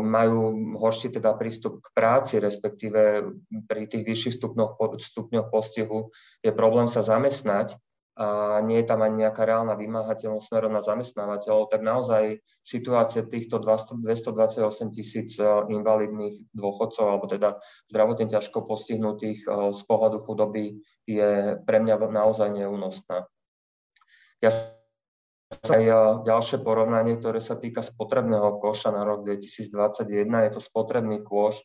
majú horší teda prístup k práci, respektíve pri tých vyšších stupňoch, stupňoch postihu je problém sa zamestnať a nie je tam ani nejaká reálna vymáhateľnosť smerom na zamestnávateľov, tak naozaj situácia týchto 228 tisíc e, invalidných dôchodcov, alebo teda zdravotne ťažko postihnutých e, z pohľadu chudoby je pre mňa naozaj neúnosná. Ja aj ďalšie porovnanie, ktoré sa týka spotrebného koša na rok 2021. Je to spotrebný kôš,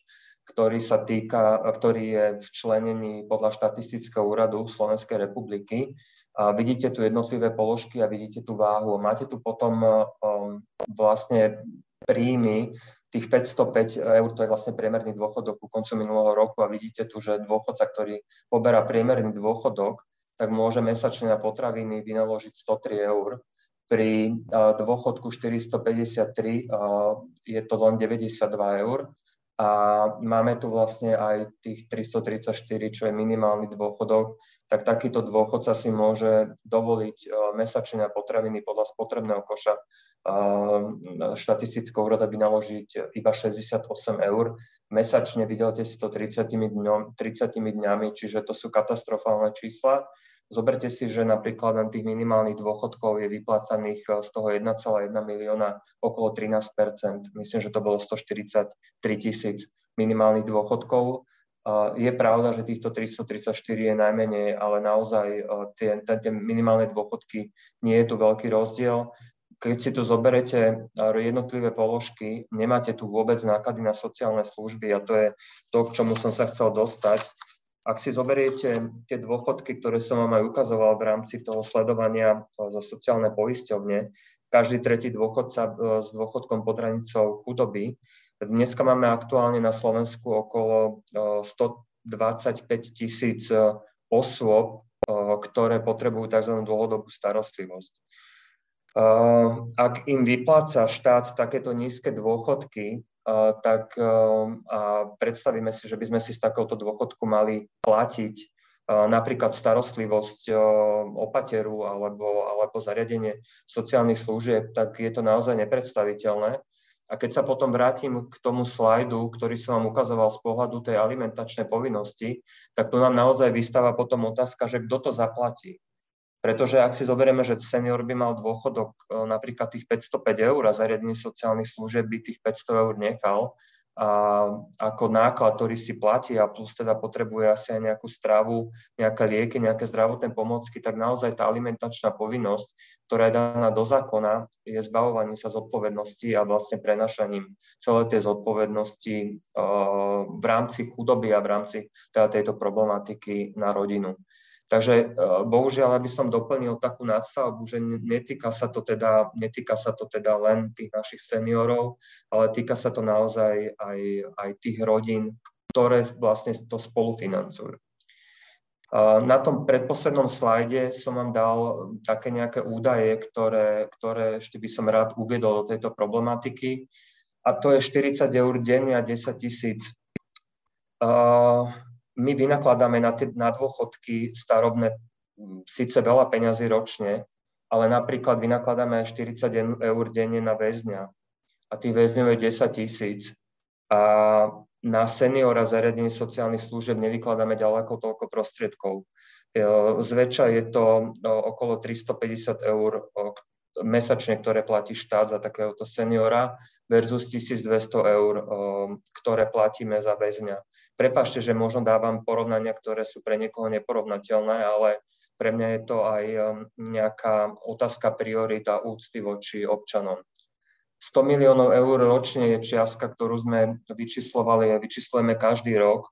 ktorý sa týka, ktorý je včlenený podľa štatistického úradu Slovenskej republiky. A vidíte tu jednotlivé položky a vidíte tu váhu. Máte tu potom um, vlastne príjmy tých 505 eur, to je vlastne priemerný dôchodok ku koncu minulého roku a vidíte tu, že dôchodca, ktorý poberá priemerný dôchodok, tak môže mesačne na potraviny vynaložiť 103 eur. Pri dôchodku 453 je to len 92 eur a máme tu vlastne aj tých 334, čo je minimálny dôchodok, tak takýto dôchodca si môže dovoliť e, mesačne na potraviny podľa spotrebného koša e, štatistického úrada vynaložiť iba 68 eur. Mesačne vydelte si to 30 dňom, 30 dňami, čiže to sú katastrofálne čísla. Zoberte si, že napríklad na tých minimálnych dôchodkov je vyplácaných eh, z toho 1,1 milióna okolo 13% Myslím, že to bolo 143 tisíc minimálnych dôchodkov. Je pravda, že týchto 334 je najmenej, ale naozaj eh, tie, tie minimálne dôchodky nie je tu veľký rozdiel. Keď si tu zoberete jednotlivé položky, nemáte tu vôbec náklady na sociálne služby a to je to, k čomu som sa chcel dostať ak si zoberiete tie dôchodky, ktoré som vám aj ukazoval v rámci toho sledovania zo sociálnej poisťovne, každý tretí dôchodca e, s dôchodkom pod hranicou chudoby, dneska máme aktuálne na Slovensku okolo 125 e, tisíc e, osôb, ktoré potrebujú tzv. dlhodobú starostlivosť. Ak im vypláca štát takéto nízke dôchodky, tak a predstavíme si, že by sme si z takéhoto dôchodku mali platiť napríklad starostlivosť opateru alebo, alebo zariadenie sociálnych služieb, tak je to naozaj nepredstaviteľné. A keď sa potom vrátim k tomu slajdu, ktorý som vám ukazoval z pohľadu tej alimentačnej povinnosti, tak tu nám naozaj vystáva potom otázka, že kto to zaplatí. Pretože ak si zoberieme, že senior by mal dôchodok e, napríklad tých 505 eur a zariadenie sociálnych služieb by tých 500 eur nechal, a ako náklad, ktorý si platí a plus teda potrebuje asi aj nejakú stravu, nejaké lieky, nejaké zdravotné pomocky, tak naozaj tá alimentačná povinnosť, ktorá je daná do zákona, je zbavovanie sa zodpovednosti a vlastne prenašaním celé tej zodpovednosti uh, v rámci chudoby a v rámci teda tejto problematiky na rodinu. Takže e, bohužiaľ, aby som doplnil takú nadstavbu, že netýka sa to teda, netýka sa to teda len tých našich seniorov, ale týka sa to naozaj aj, aj tých rodín, ktoré vlastne to spolufinancujú. Na tom predposlednom slajde som vám dal také nejaké údaje, ktoré, ktoré ešte by som rád uviedol do tejto problematiky. A to je 40 eur denne a 10 tisíc my vynakladáme na, na dôchodky starobné síce veľa peňazí ročne, ale napríklad vynakladáme aj 40 eur denne na väzňa a tých väzňov je 10 tisíc. A na seniora zariadení sociálnych služieb nevykladáme ďaleko toľko prostriedkov. E, zväčša je to e, okolo 350 eur mesačne, ktoré platí štát za takéhoto seniora versus 1200 eur, ktoré platíme za väzňa. Prepašte, že možno dávam porovnania, ktoré sú pre niekoho neporovnateľné, ale pre mňa je to aj um, nejaká otázka priorita úcty voči občanom. 100 miliónov eur ročne je čiastka, ktorú sme vyčíslovali a vyčíslujeme každý rok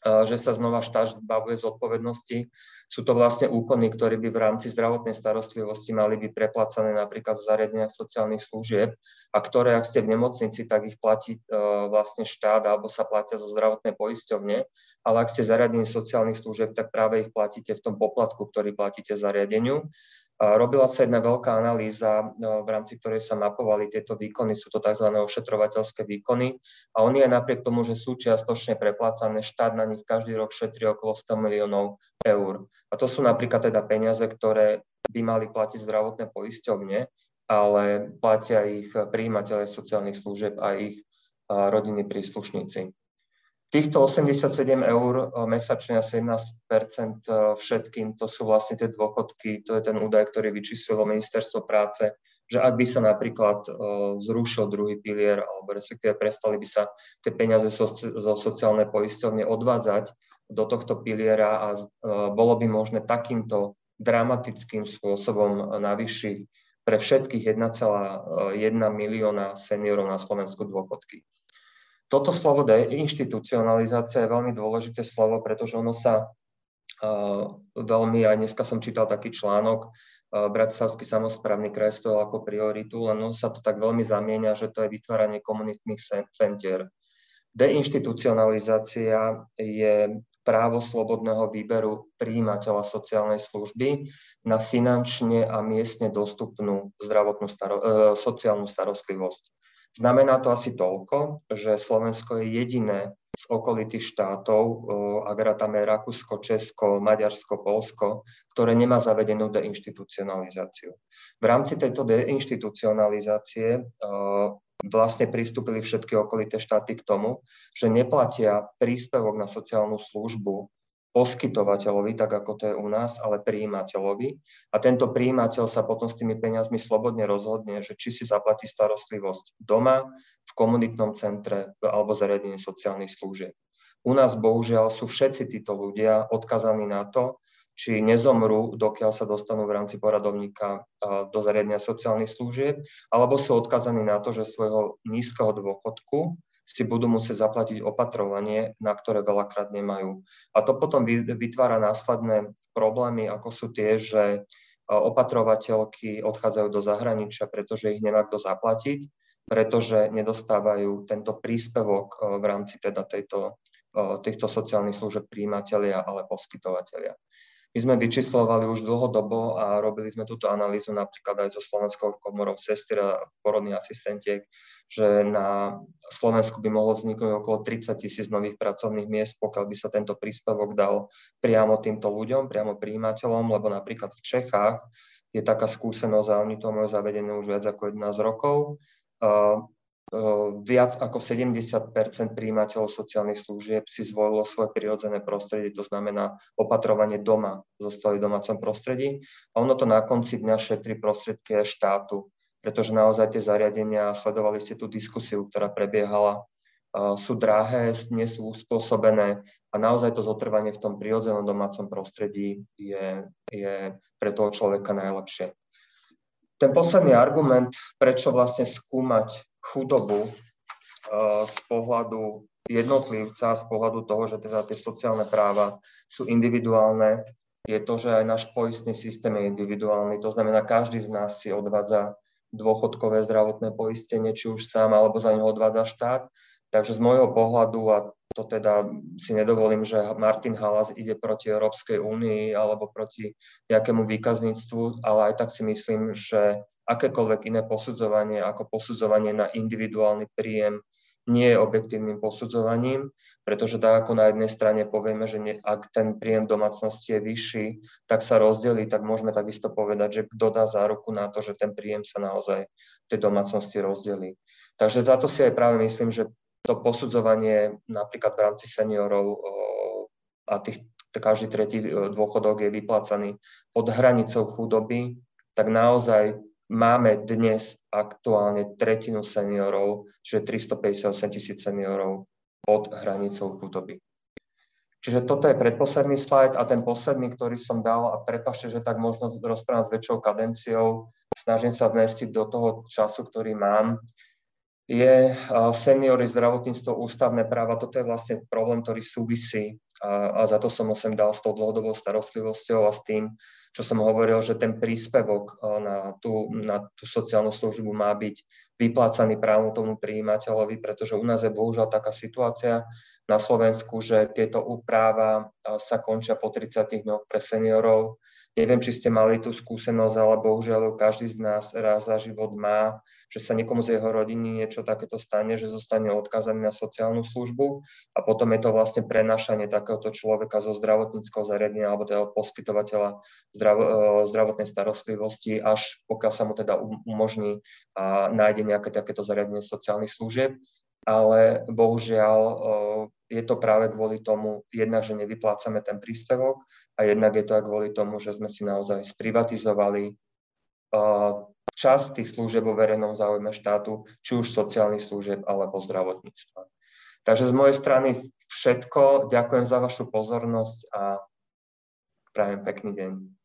že sa znova štát zbavuje zodpovednosti. Sú to vlastne úkony, ktoré by v rámci zdravotnej starostlivosti mali byť preplacané napríklad z zariadenia sociálnych služieb a ktoré, ak ste v nemocnici, tak ich platí e, vlastne štát alebo sa platia zo zdravotnej poisťovne, ale ak ste zariadení sociálnych služieb, tak práve ich platíte v tom poplatku, ktorý platíte zariadeniu. Robila sa jedna veľká analýza, no, v rámci ktorej sa mapovali tieto výkony, sú to tzv. ošetrovateľské výkony a oni aj napriek tomu, že sú čiastočne preplácané, štát na nich každý rok šetrí okolo 100 miliónov eur. A to sú napríklad teda peniaze, ktoré by mali platiť zdravotné poisťovne, ale platia ich príjimateľe sociálnych služieb a ich rodinní príslušníci. Týchto 87 eur eh, mesačne a 17 eh, všetkým, to sú vlastne tie dôchodky, to je ten údaj, ktorý vyčíslilo ministerstvo práce, že ak by sa napríklad eh, zrušil druhý pilier, alebo respektíve prestali by sa tie peniaze zo, zo sociálnej poisťovne odvádzať do tohto piliera a bolo by možné takýmto dramatickým spôsobom navýšiť pre všetkých 1,1 milióna seniorov na Slovensku dôchodky. Toto slovo deinstitucionalizácia je veľmi dôležité slovo, pretože ono sa veľmi, aj dneska som čítal taký článok, Bratislavský samozprávny kraj stojil ako prioritu, len sa to tak veľmi zamieňa, že to je vytváranie komunitných centier. Deinstitucionalizácia je právo slobodného výberu príjimateľa sociálnej služby na finančne a miestne dostupnú zdravotnú staro- e, sociálnu starostlivosť. Znamená to asi toľko, že Slovensko je jediné z okolitých štátov, ak rátame Rakúsko, Česko, Maďarsko, Polsko, ktoré nemá zavedenú deinstitucionalizáciu. V rámci tejto deinstitucionalizácie vlastne pristúpili všetky okolité štáty k tomu, že neplatia príspevok na sociálnu službu poskytovateľovi, tak ako to je u nás, ale príjimateľovi. A tento príjimateľ sa potom s tými peniazmi slobodne rozhodne, že či si zaplatí starostlivosť doma, v komunitnom centre alebo zariadení sociálnych služieb. U nás bohužiaľ sú všetci títo ľudia odkazaní na to, či nezomrú, dokiaľ sa dostanú v rámci poradovníka do zariadenia sociálnych služieb, alebo sú odkazaní na to, že svojho nízkeho dôchodku si budú musieť zaplatiť opatrovanie, na ktoré veľakrát nemajú. A to potom vytvára následné problémy, ako sú tie, že opatrovateľky odchádzajú do zahraničia, pretože ich nemá kto zaplatiť, pretože nedostávajú tento príspevok v rámci teda tejto, týchto sociálnych služeb príjimatelia, ale poskytovateľia. My sme vyčíslovali už dlhodobo a robili sme túto analýzu napríklad aj so Slovenskou komorou sestier a porodných asistentiek, že na Slovensku by mohlo vzniknúť okolo 30 tisíc nových pracovných miest, pokiaľ by sa tento príspevok dal priamo týmto ľuďom, priamo príjimateľom, lebo napríklad v Čechách je taká skúsenosť a oni to majú zavedené už viac ako 11 rokov. Viac ako 70 príjimateľov sociálnych služieb si zvolilo svoje prirodzené prostredie, to znamená opatrovanie doma, zostali v domácom prostredí. A ono to na konci dňa šetrí prostriedky štátu pretože naozaj tie zariadenia, sledovali ste tú diskusiu, ktorá prebiehala, sú drahé, nie sú uspôsobené a naozaj to zotrvanie v tom prirodzenom domácom prostredí je, je pre toho človeka najlepšie. Ten posledný argument, prečo vlastne skúmať chudobu z pohľadu jednotlivca, z pohľadu toho, že teda tie sociálne práva sú individuálne, je to, že aj náš poistný systém je individuálny. To znamená, každý z nás si odvádza dôchodkové zdravotné poistenie, či už sám, alebo za neho odvádza štát. Takže z môjho pohľadu, a to teda si nedovolím, že Martin Halas ide proti Európskej únii alebo proti nejakému výkazníctvu, ale aj tak si myslím, že akékoľvek iné posudzovanie ako posudzovanie na individuálny príjem nie je objektívnym posudzovaním, pretože tak ako na jednej strane povieme, že ne, ak ten príjem domácnosti je vyšší, tak sa rozdelí, tak môžeme takisto povedať, že kto dá záruku na to, že ten príjem sa naozaj v tej domácnosti rozdelí. Takže za to si aj práve myslím, že to posudzovanie napríklad v rámci seniorov a tých, každý tretí dôchodok je vyplácaný pod hranicou chudoby, tak naozaj máme dnes aktuálne tretinu seniorov, čiže 358 tisíc seniorov pod hranicou chudoby. Čiže toto je predposledný slajd a ten posledný, ktorý som dal, a prepašte, že tak možno rozprávam s väčšou kadenciou, snažím sa vmestiť do toho času, ktorý mám, je seniory, zdravotníctvo, ústavné práva. Toto je vlastne problém, ktorý súvisí a, a za to som sem dal s tou dlhodobou starostlivosťou a s tým, čo som hovoril, že ten príspevok na tú, na tú sociálnu službu má byť vyplácaný právom tomu príjimateľovi, pretože u nás je bohužiaľ taká situácia na Slovensku, že tieto práva sa končia po 30 dňoch pre seniorov Neviem, či ste mali tú skúsenosť, ale bohužiaľ každý z nás raz za život má, že sa niekomu z jeho rodiny niečo takéto stane, že zostane odkazaný na sociálnu službu a potom je to vlastne prenašanie takéhoto človeka zo zdravotníckého zariadenia alebo teda poskytovateľa zdrav- e, zdravotnej starostlivosti, až pokiaľ sa mu teda umožní a nájde nejaké takéto zariadenie sociálnych služieb. Ale bohužiaľ e, je to práve kvôli tomu, jednak, že nevyplácame ten príspevok a jednak je to aj kvôli tomu, že sme si naozaj sprivatizovali časť tých služieb vo verejnom záujme štátu, či už sociálnych služieb alebo zdravotníctva. Takže z mojej strany všetko. Ďakujem za vašu pozornosť a prajem pekný deň.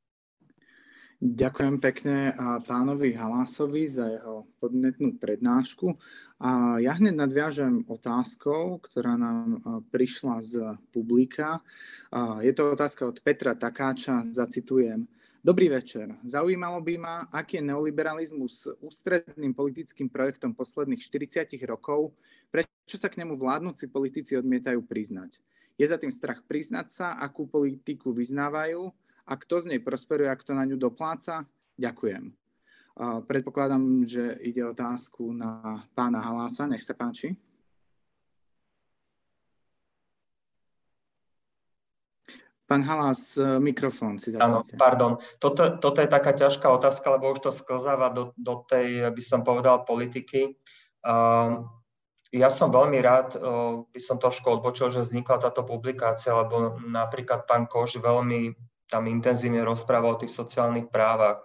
Ďakujem pekne pánovi Halásovi za jeho podnetnú prednášku. A ja hneď nadviažem otázkou, ktorá nám prišla z publika. Je to otázka od Petra Takáča, zacitujem. Dobrý večer. Zaujímalo by ma, aký je neoliberalizmus ústredným politickým projektom posledných 40 rokov, prečo sa k nemu vládnúci politici odmietajú priznať. Je za tým strach priznať sa, akú politiku vyznávajú, a kto z nej prosperuje a kto na ňu dopláca? Ďakujem. Predpokladám, že ide otázku na pána Halása. Nech sa páči. Pán Halás, mikrofón si zapnite. Áno, pardon. Toto, toto je taká ťažká otázka, lebo už to sklzáva do, do tej, by som povedal, politiky. Uh, ja som veľmi rád, uh, by som trošku odbočil, že vznikla táto publikácia, lebo napríklad pán Koš veľmi tam intenzívne rozpráva o tých sociálnych právach.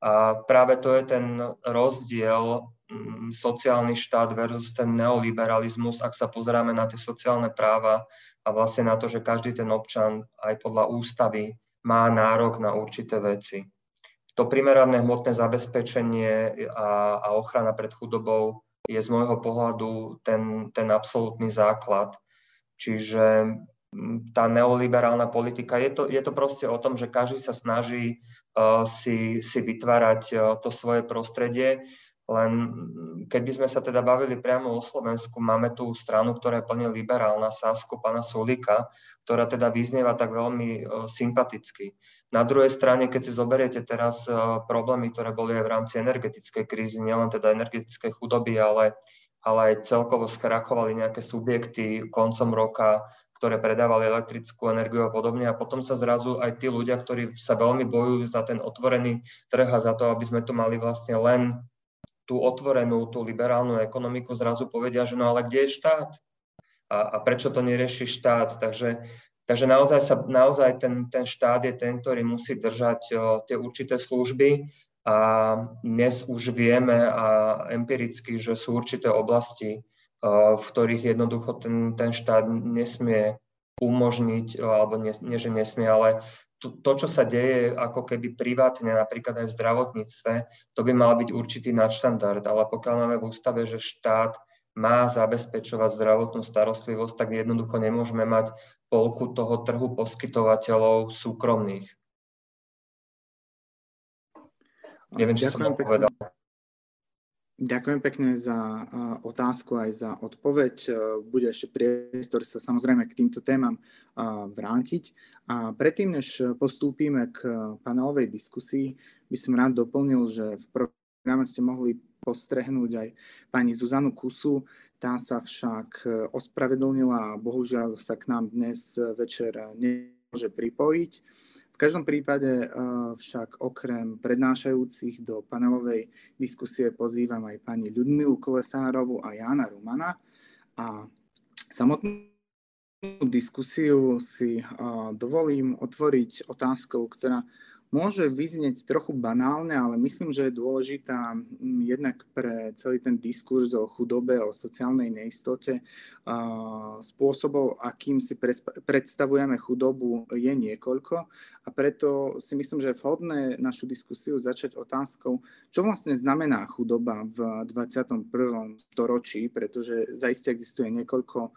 A práve to je ten rozdiel mm, sociálny štát versus ten neoliberalizmus, ak sa pozeráme na tie sociálne práva a vlastne na to, že každý ten občan aj podľa ústavy má nárok na určité veci. To primerané hmotné zabezpečenie a, a ochrana pred chudobou je z môjho pohľadu ten, ten absolútny základ. Čiže tá neoliberálna politika. Je to, je to proste o tom, že každý sa snaží uh, si, si vytvárať uh, to svoje prostredie, len keď by sme sa teda bavili priamo o Slovensku, máme tu stranu, ktorá je plne liberálna, Sásku pána Sulika, ktorá teda vyznieva tak veľmi uh, sympaticky. Na druhej strane, keď si zoberiete teraz problémy, ktoré boli aj v rámci energetickej krízy, nielen teda energetickej chudoby, ale, ale aj celkovo skrakovali nejaké subjekty koncom roka, ktoré predávali elektrickú energiu a podobne. A potom sa zrazu aj tí ľudia, ktorí sa veľmi bojujú za ten otvorený trh a za to, aby sme tu mali vlastne len tú otvorenú, tú liberálnu ekonomiku, zrazu povedia, že no ale kde je štát? A, a prečo to nerieši štát? Takže, takže naozaj, sa, naozaj ten, ten štát je ten, ktorý musí držať o, tie určité služby a dnes už vieme a empiricky, že sú určité oblasti, v ktorých jednoducho ten, ten štát nesmie umožniť, alebo nie, nie že nesmie, ale to, to, čo sa deje ako keby privátne, napríklad aj v zdravotníctve, to by mal byť určitý nadštandard, ale pokiaľ máme v ústave, že štát má zabezpečovať zdravotnú starostlivosť, tak jednoducho nemôžeme mať polku toho trhu poskytovateľov súkromných. Neviem, či som to povedal. Ďakujem pekne za otázku aj za odpoveď. E, bude ešte priestor sa samozrejme k týmto témam vrátiť. A predtým, než postúpime k panelovej diskusii, by som rád doplnil, že v programe ste mohli postrehnúť aj pani Zuzanu Kusu. Tá sa však ospravedlnila a bohužiaľ sa k nám dnes večer nemôže pripojiť každom prípade eh, však okrem prednášajúcich do panelovej diskusie pozývam aj pani Ľudmilu Kolesárovu a Jana Rumana. A samotnú diskusiu si eh, dovolím otvoriť otázkou, ktorá môže vyznieť trochu banálne, ale myslím, že je dôležitá mm, jednak pre celý ten diskurs o chudobe, o sociálnej neistote. Spôsobov, akým si predstavujeme chudobu, je niekoľko a preto si myslím, že je vhodné našu diskusiu začať otázkou, čo vlastne znamená chudoba v 21. storočí, pretože zaiste existuje niekoľko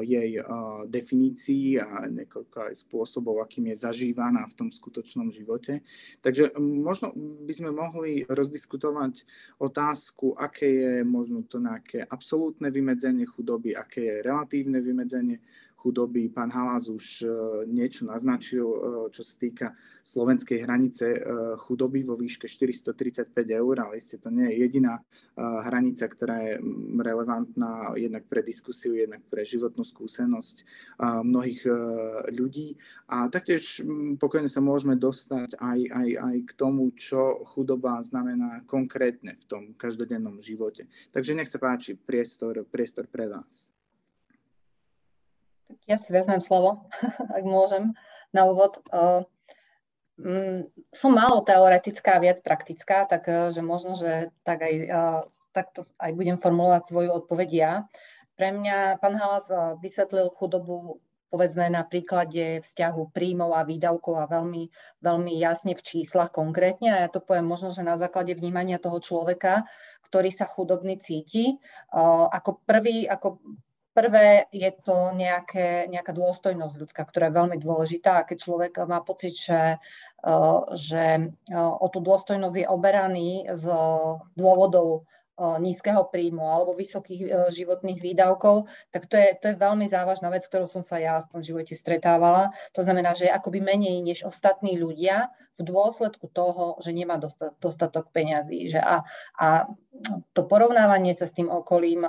jej definícií a niekoľko aj spôsobov, akým je zažívaná v tom skutočnom živote. Takže možno by sme mohli rozdiskutovať otázku, aké je možno to nejaké absolútne vymedzenie chudoby, aké je relatívne vymedzenie chudoby. Pán Halás už e, niečo naznačil, e, čo sa týka slovenskej hranice e, chudoby vo výške 435 eur, ale isté to nie je jediná hranica, ktorá je relevantná jednak pre diskusiu, jednak pre životnú skúsenosť mnohých ľudí. A taktiež pokojne sa môžeme dostať aj, aj, aj k tomu, čo chudoba znamená konkrétne v tom každodennom živote. Takže nech sa páči, priestor, priestor pre vás. Tak ja si vezmem slovo, ak môžem, na úvod. Som málo teoretická a viac praktická, takže možno, že tak aj, takto aj budem formulovať svoju odpoveď ja. Pre mňa pán Halas vysvetlil chudobu povedzme na príklade vzťahu príjmov a výdavkov a veľmi, veľmi jasne v číslach konkrétne. A ja to poviem možno, že na základe vnímania toho človeka, ktorý sa chudobný cíti. Ako prvý, ako prvé je to nejaké, nejaká dôstojnosť ľudská, ktorá je veľmi dôležitá. A keď človek má pocit, že, že o tú dôstojnosť je oberaný z dôvodov nízkeho príjmu alebo vysokých e, životných výdavkov, tak to je, to je veľmi závažná vec, ktorou som sa ja v tom živote stretávala. To znamená, že je akoby menej než ostatní ľudia v dôsledku toho, že nemá dostatok peňazí. Že a, a to porovnávanie sa s tým okolím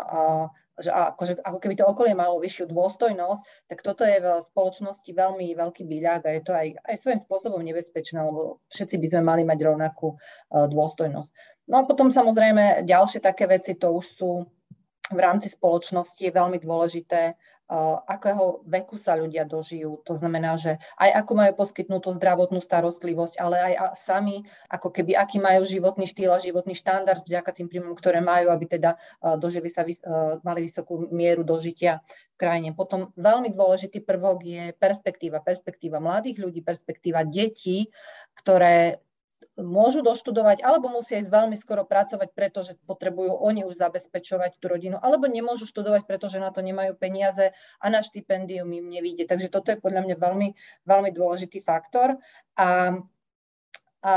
že akože, ako keby to okolie malo vyššiu dôstojnosť, tak toto je v spoločnosti veľmi veľký byľak a je to aj, aj svojím spôsobom nebezpečné, lebo všetci by sme mali mať rovnakú uh, dôstojnosť. No a potom samozrejme ďalšie také veci, to už sú v rámci spoločnosti je veľmi dôležité, akého veku sa ľudia dožijú. To znamená, že aj ako majú poskytnutú zdravotnú starostlivosť, ale aj sami, ako keby aký majú životný štýl a životný štandard vďaka tým príjmom, ktoré majú, aby teda uh, dožili sa, uh, mali vysokú mieru dožitia v krajine. Potom veľmi dôležitý prvok je perspektíva. Perspektíva mladých ľudí, perspektíva detí, ktoré môžu doštudovať, alebo musia ísť veľmi skoro pracovať, pretože potrebujú oni už zabezpečovať tú rodinu, alebo nemôžu študovať, pretože na to nemajú peniaze a na štipendium im nevíde. Takže toto je podľa mňa veľmi, veľmi dôležitý faktor. A, a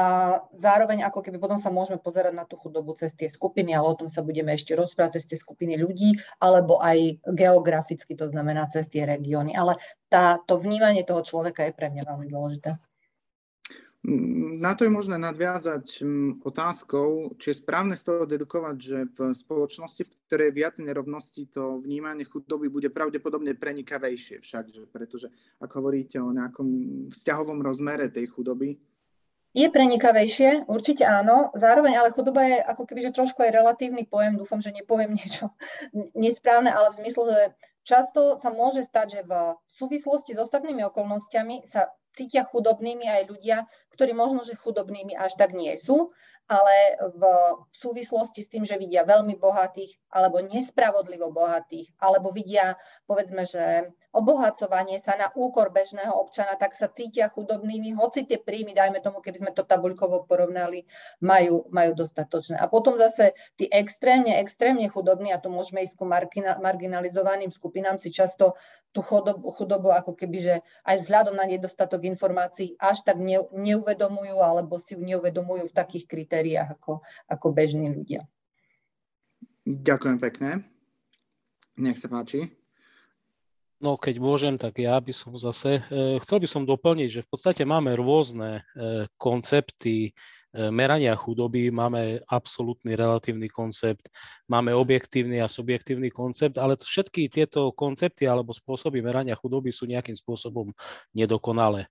zároveň ako keby potom sa môžeme pozerať na tú chudobu cez tie skupiny, ale o tom sa budeme ešte rozprávať cez tie skupiny ľudí, alebo aj geograficky, to znamená cez tie regióny. Ale tá, to vnímanie toho človeka je pre mňa veľmi dôležité. Na to je možné nadviazať otázkou, či je správne z toho dedukovať, že v spoločnosti, v ktorej je viac nerovností, to vnímanie chudoby bude pravdepodobne prenikavejšie však, pretože ak hovoríte o nejakom vzťahovom rozmere tej chudoby, je prenikavejšie, určite áno. Zároveň ale chudoba je ako keby, že trošku aj relatívny pojem. Dúfam, že nepoviem niečo nesprávne, ale v zmysle, že často sa môže stať, že v súvislosti s ostatnými okolnostiami sa cítia chudobnými aj ľudia, ktorí možno, že chudobnými až tak nie sú, ale v súvislosti s tým, že vidia veľmi bohatých alebo nespravodlivo bohatých, alebo vidia, povedzme, že obohacovanie sa na úkor bežného občana, tak sa cítia chudobnými, hoci tie príjmy, dajme tomu, keby sme to tabuľkovo porovnali, majú, majú dostatočné. A potom zase tí extrémne, extrémne chudobní, a tu môžeme ísť ku marginalizovaným skupinám, si často tú chudobu, chudobu ako keby, že aj vzhľadom na nedostatok informácií až tak ne, neuvedomujú alebo si neuvedomujú v takých kritériách ako, ako bežní ľudia. Ďakujem pekne. Nech sa páči. No keď môžem, tak ja by som zase, e, chcel by som doplniť, že v podstate máme rôzne e, koncepty merania chudoby, máme absolútny relatívny koncept, máme objektívny a subjektívny koncept, ale všetky tieto koncepty alebo spôsoby merania chudoby sú nejakým spôsobom nedokonalé.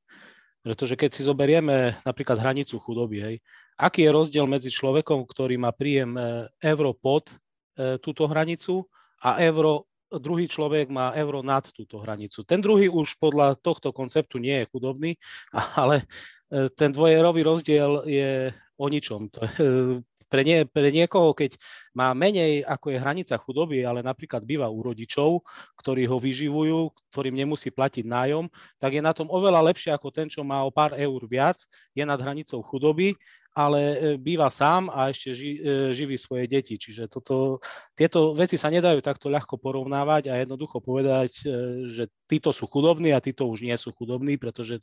Pretože keď si zoberieme napríklad hranicu chudoby, hej, aký je rozdiel medzi človekom, ktorý má príjem euro pod túto hranicu a euro druhý človek má euro nad túto hranicu. Ten druhý už podľa tohto konceptu nie je chudobný, ale e, ten dvojerový rozdiel je o ničom. Je, pre, nie, pre niekoho, keď má menej ako je hranica chudoby, ale napríklad býva u rodičov, ktorí ho vyživujú, ktorým nemusí platiť nájom, tak je na tom oveľa lepšie ako ten, čo má o pár eur viac, je nad hranicou chudoby ale e, býva sám a ešte ži, e, živí svoje deti. Čiže toto, tieto veci sa nedajú takto ľahko porovnávať a jednoducho povedať, e, že títo sú chudobní a títo už nie sú chudobní, pretože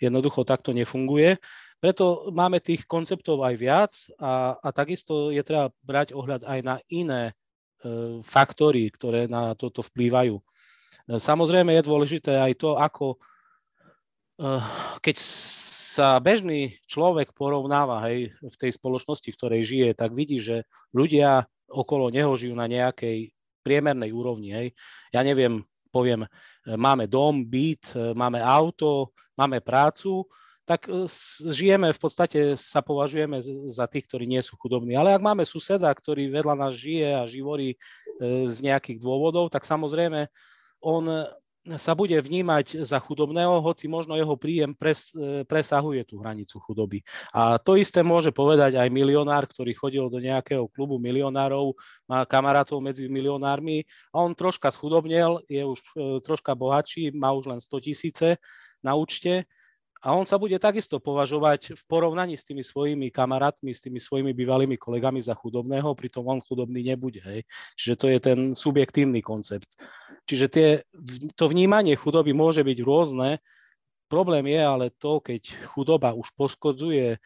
jednoducho takto nefunguje. Preto máme tých konceptov aj viac a, a takisto je treba brať ohľad aj na iné faktory, ktoré na toto vplývajú. Samozrejme je dôležité aj to, ako keď sa bežný človek porovnáva hej, v tej spoločnosti, v ktorej žije, tak vidí, že ľudia okolo neho žijú na nejakej priemernej úrovni. Hej. Ja neviem, poviem, máme dom, byt, máme auto, máme prácu, tak e, žijeme, v podstate sa považujeme za tých, ktorí nie sú chudobní. Ale ak máme suseda, ktorý vedľa nás žije a živorí e, z nejakých dôvodov, tak samozrejme on sa bude vnímať za chudobného, hoci možno jeho príjem pres, presahuje tú hranicu chudoby. A to isté môže povedať aj milionár, ktorý chodil do nejakého klubu milionárov, má kamarátov medzi milionármi a on troška schudobnel, je už e, troška bohatší, má už len 100 tisíce na účte a on sa bude takisto považovať v porovnaní s tými svojimi kamarátmi, s tými svojimi bývalými kolegami za chudobného, pritom on chudobný nebude. Hej. Čiže to je ten subjektívny koncept. Čiže tie, to vnímanie chudoby môže byť rôzne. Problém je ale to, keď chudoba už poškodzuje e,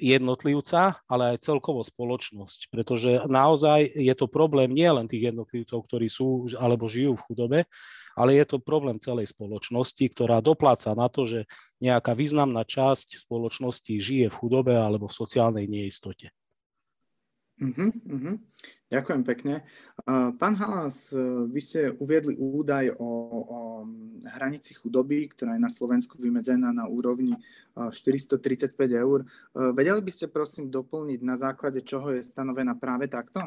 jednotlivca, ale aj celkovo spoločnosť. Pretože naozaj je to problém nie len tých jednotlivcov, ktorí sú alebo žijú v chudobe, ale je to problém celej spoločnosti, ktorá dopláca na to, že nejaká významná časť spoločnosti žije v chudobe alebo v sociálnej neistote. Uh-huh, uh-huh. Ďakujem pekne. Pán Halas, vy ste uviedli údaj o, o hranici chudoby, ktorá je na Slovensku vymedzená na úrovni 435 eur. Vedeli by ste prosím doplniť, na základe čoho je stanovená práve takto?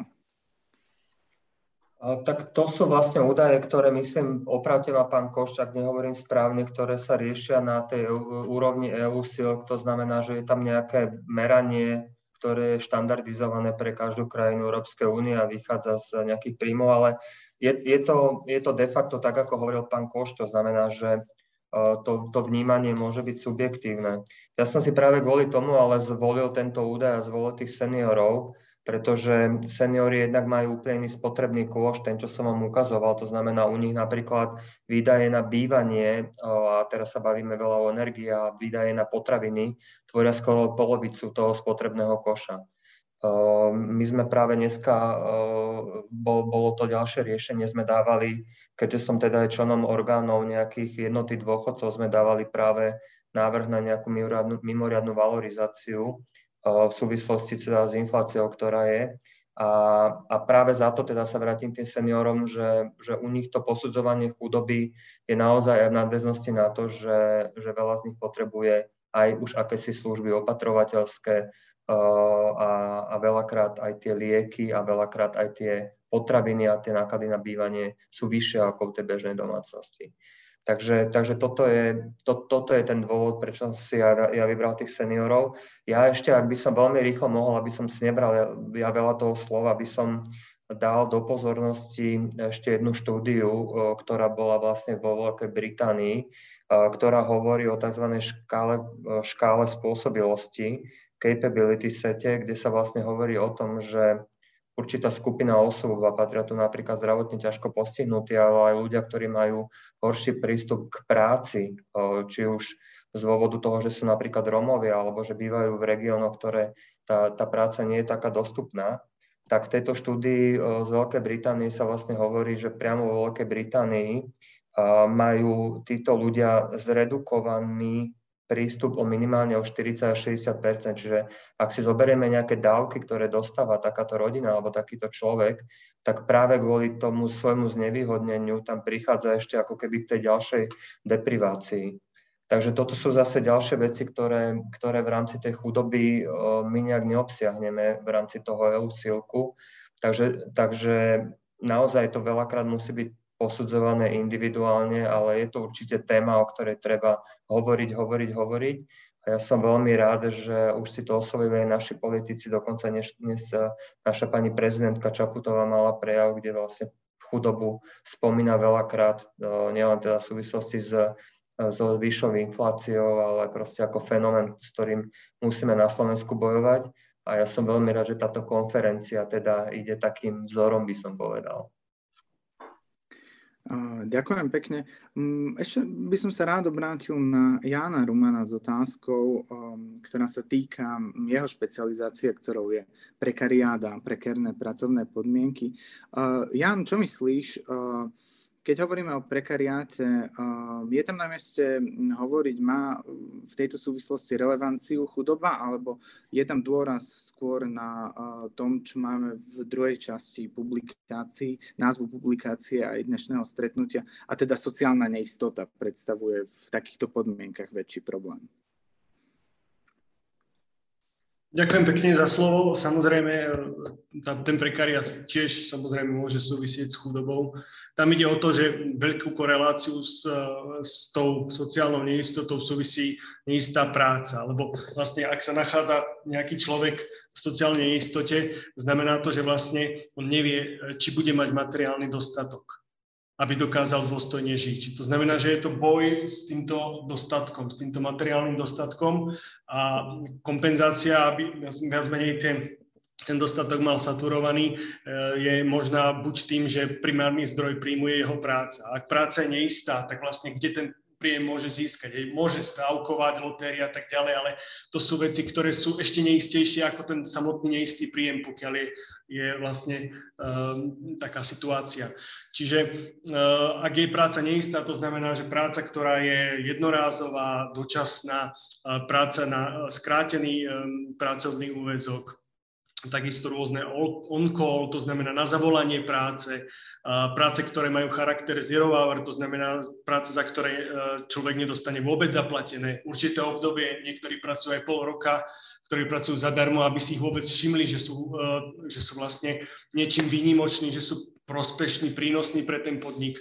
Tak to sú vlastne údaje, ktoré myslím, opravte ma pán Koščak, nehovorím správne, ktoré sa riešia na tej úrovni EU SIL, to znamená, že je tam nejaké meranie, ktoré je štandardizované pre každú krajinu Európskej únie a vychádza z nejakých príjmov, ale je, je, to, je to de facto tak, ako hovoril pán Koš, to znamená, že to, to vnímanie môže byť subjektívne. Ja som si práve kvôli tomu ale zvolil tento údaj a zvolil tých seniorov, pretože seniori jednak majú úplne iný spotrebný kôš, ten, čo som vám ukazoval, to znamená u nich napríklad výdaje na bývanie, a teraz sa bavíme veľa o energii a výdaje na potraviny, tvoria skoro polovicu toho spotrebného koša. My sme práve dneska, bolo to ďalšie riešenie, sme dávali, keďže som teda aj členom orgánov nejakých jednoty dôchodcov, sme dávali práve návrh na nejakú mimoriadnu, mimoriadnu valorizáciu v súvislosti teda s infláciou, ktorá je. A, a práve za to teda sa vrátim tým seniorom, že, že u nich to posudzovanie chudoby je naozaj aj v nadväznosti na to, že, že veľa z nich potrebuje aj už akési služby opatrovateľské a, a veľakrát aj tie lieky a veľakrát aj tie potraviny a tie náklady na bývanie sú vyššie ako v tej bežnej domácnosti. Takže, takže toto, je, to, toto je ten dôvod, prečo som si ja, ja vybral tých seniorov. Ja ešte, ak by som veľmi rýchlo mohol, aby som si nebral ja, ja veľa toho slova, aby som dal do pozornosti ešte jednu štúdiu, ktorá bola vlastne vo Veľkej Británii, ktorá hovorí o tzv. škále, škále spôsobilosti, capability sete, kde sa vlastne hovorí o tom, že určitá skupina osôb a patria tu napríklad zdravotne ťažko postihnutí, ale aj ľudia, ktorí majú horší prístup k práci, či už z dôvodu toho, že sú napríklad Romovia alebo že bývajú v regiónoch, ktoré tá, tá práca nie je taká dostupná, tak v tejto štúdii z Veľkej Británie sa vlastne hovorí, že priamo vo Veľkej Británii majú títo ľudia zredukovaný prístup o minimálne o 40 až 60% Čiže ak si zoberieme nejaké dávky, ktoré dostáva takáto rodina alebo takýto človek, tak práve kvôli tomu svojmu znevýhodneniu tam prichádza ešte ako keby k tej ďalšej deprivácii. Takže toto sú zase ďalšie veci, ktoré, ktoré v rámci tej chudoby my nejak neobsiahneme v rámci toho EU silku. Takže, takže naozaj to veľakrát musí byť posudzované individuálne, ale je to určite téma, o ktorej treba hovoriť, hovoriť, hovoriť. A ja som veľmi rád, že už si to osvojili aj naši politici, dokonca dnes, dnes naša pani prezidentka Čaputová mala prejav, kde vlastne chudobu spomína veľakrát, nielen teda v súvislosti s, s vyššou infláciou, ale proste ako fenomén, s ktorým musíme na Slovensku bojovať. A ja som veľmi rád, že táto konferencia teda ide takým vzorom, by som povedal. Ďakujem pekne. Mm, ešte by som sa rád obrátil na Jána Rumana s otázkou, um, ktorá sa týka jeho špecializácie, ktorou je prekariáda, prekerné pracovné podmienky. Jan, čo myslíš? Keď hovoríme o prekariáte, je tam na mieste hovoriť, má v tejto súvislosti relevanciu chudoba, alebo je tam dôraz skôr na tom, čo máme v druhej časti publikácií, názvu publikácie aj dnešného stretnutia, a teda sociálna neistota predstavuje v takýchto podmienkach väčší problém? Ďakujem pekne za slovo. Samozrejme, tá, ten prekariat tiež samozrejme môže súvisieť s chudobou tam ide o to, že veľkú koreláciu s, s tou sociálnou neistotou súvisí neistá práca, lebo vlastne ak sa nachádza nejaký človek v sociálnej neistote, znamená to, že vlastne on nevie, či bude mať materiálny dostatok aby dokázal dôstojne žiť. To znamená, že je to boj s týmto dostatkom, s týmto materiálnym dostatkom a kompenzácia, aby viac menej ten, ten dostatok mal saturovaný, e, je možná buď tým, že primárny zdroj príjmu je jeho práca. Ak práca je neistá, tak vlastne kde ten príjem môže získať. Hej. Môže stávkovať, lotéria a tak ďalej, ale to sú veci, ktoré sú ešte neistejšie ako ten samotný neistý príjem, pokiaľ je, je vlastne um, taká situácia. Čiže uh, ak je práca neistá, to znamená, že práca, ktorá je jednorázová, dočasná, uh, práca na uh, skrátený um, pracovný úvezok, takisto rôzne on-call, to znamená na zavolanie práce, práce, ktoré majú charakter zero hour, to znamená práce, za ktoré e, človek nedostane vôbec zaplatené. Určité obdobie, niektorí pracujú aj pol roka, ktorí pracujú zadarmo, aby si ich vôbec všimli, že sú, e, že sú vlastne niečím výnimoční, že sú prospešní, prínosní pre ten podnik.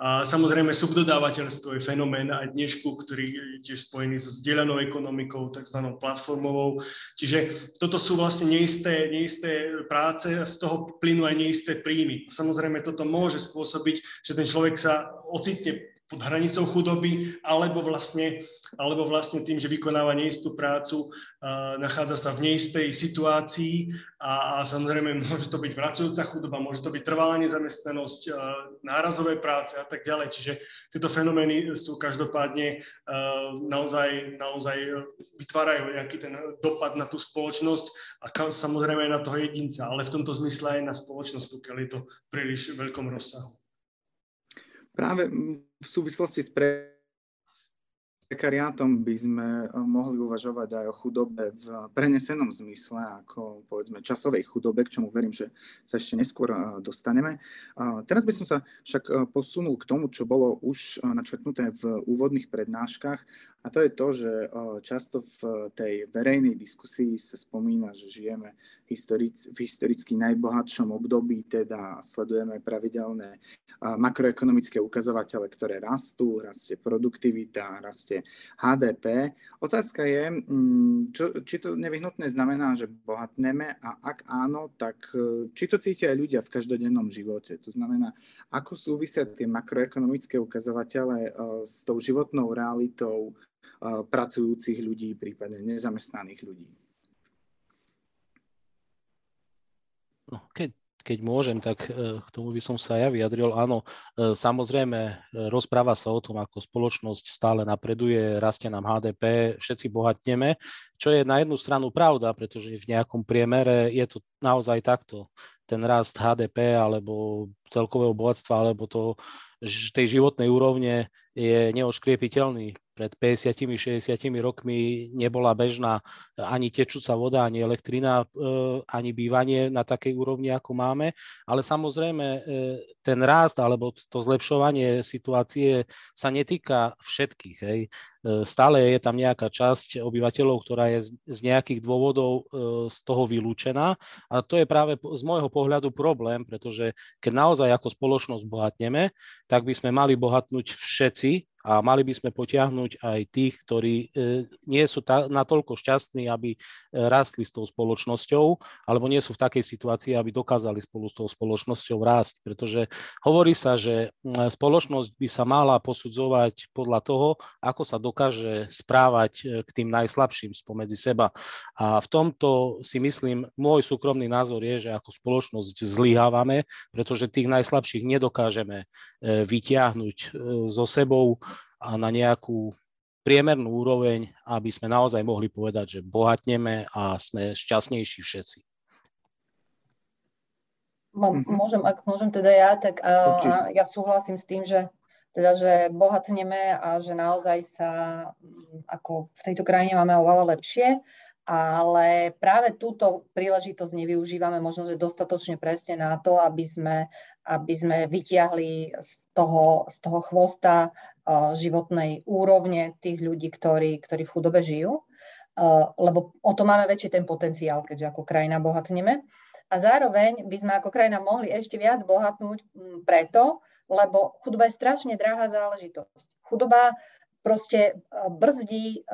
A samozrejme subdodávateľstvo je fenomén aj dnešku, ktorý je tiež spojený so zdieľanou ekonomikou, tzv. platformovou. Čiže toto sú vlastne neisté, neisté práce a z toho plynú aj neisté príjmy. Samozrejme toto môže spôsobiť, že ten človek sa ocitne pod hranicou chudoby, alebo vlastne, alebo vlastne tým, že vykonáva neistú prácu, uh, nachádza sa v neistej situácii a, a samozrejme môže to byť pracujúca chudoba, môže to byť trvalá nezamestnanosť, uh, nárazové práce a tak ďalej. Čiže tieto fenomény sú každopádne uh, naozaj, naozaj vytvárajú nejaký ten dopad na tú spoločnosť a samozrejme aj na toho jedinca, ale v tomto zmysle aj na spoločnosť, pokiaľ je to príliš veľkom rozsahu. Práve v súvislosti s pre prekariátom by sme eh, mohli uvažovať aj o chudobe v prenesenom zmysle, ako povedzme časovej chudobe, k čomu verím, že sa ešte neskôr eh, dostaneme. Teraz by som sa však eh, posunul k tomu, čo bolo už načrtnuté v úvodných prednáškach, a to je to, že často v tej verejnej diskusii sa spomína, že žijeme v historicky najbohatšom období, teda sledujeme pravidelné makroekonomické ukazovatele, ktoré rastú, rastie produktivita, rastie HDP. Otázka je, mm, čo, či to nevyhnutné znamená, že bohatneme a ak áno, tak e, či to cítia aj ľudia v každodennom živote. To znamená, ako súvisia tie makroekonomické ukazovatele e, s tou životnou realitou pracujúcich ľudí, prípadne nezamestnaných ľudí. No, keď, keď môžem, tak e, k tomu by som sa ja vyjadril. Áno, e, samozrejme, e, rozpráva sa o tom, ako spoločnosť stále napreduje, rastie nám HDP, všetci bohatneme, čo je na jednu stranu pravda, pretože v nejakom priemere je to naozaj takto. Ten rast HDP alebo celkového bohatstva alebo to, tej životnej úrovne je neoškriepiteľný pred 50-60 rokmi nebola bežná ani tečúca voda, ani elektrina, e, ani bývanie na takej úrovni, ako máme. Ale samozrejme e, ten rast alebo to zlepšovanie situácie sa netýka všetkých. Hej. E, stále je tam nejaká časť obyvateľov, ktorá je z nejakých dôvodov z toho vylúčená a to je práve z môjho pohľadu problém, pretože keď naozaj ako spoločnosť bohatneme, tak by sme mali bohatnúť všetci, a mali by sme potiahnuť aj tých, ktorí e, nie sú natoľko šťastní, aby e, rastli s tou spoločnosťou, alebo nie sú v takej situácii, aby dokázali spolu s tou spoločnosťou rásť. Pretože hovorí sa, že spoločnosť by sa mala posudzovať podľa toho, ako sa dokáže správať e, k tým najslabším spomedzi seba. A v tomto si myslím, môj súkromný názor je, že ako spoločnosť zlyhávame, pretože tých najslabších nedokážeme vytiahnuť so sebou na nejakú priemernú úroveň, aby sme naozaj mohli povedať, že bohatneme a sme šťastnejší všetci. Mhm. Môžem, ak môžem teda ja, tak uh, ja súhlasím s tým, že teda, že bohatneme a že naozaj sa ako v tejto krajine máme oveľa lepšie, ale práve túto príležitosť nevyužívame možno, že dostatočne presne na to, aby sme aby sme vytiahli z toho, z toho chvosta životnej úrovne tých ľudí, ktorí, ktorí v chudobe žijú, uh, lebo o to máme väčší ten potenciál, keďže ako krajina bohatneme. A zároveň by sme ako krajina mohli ešte viac bohatnúť preto, lebo chudoba je strašne drahá záležitosť. Chudoba proste e, brzdí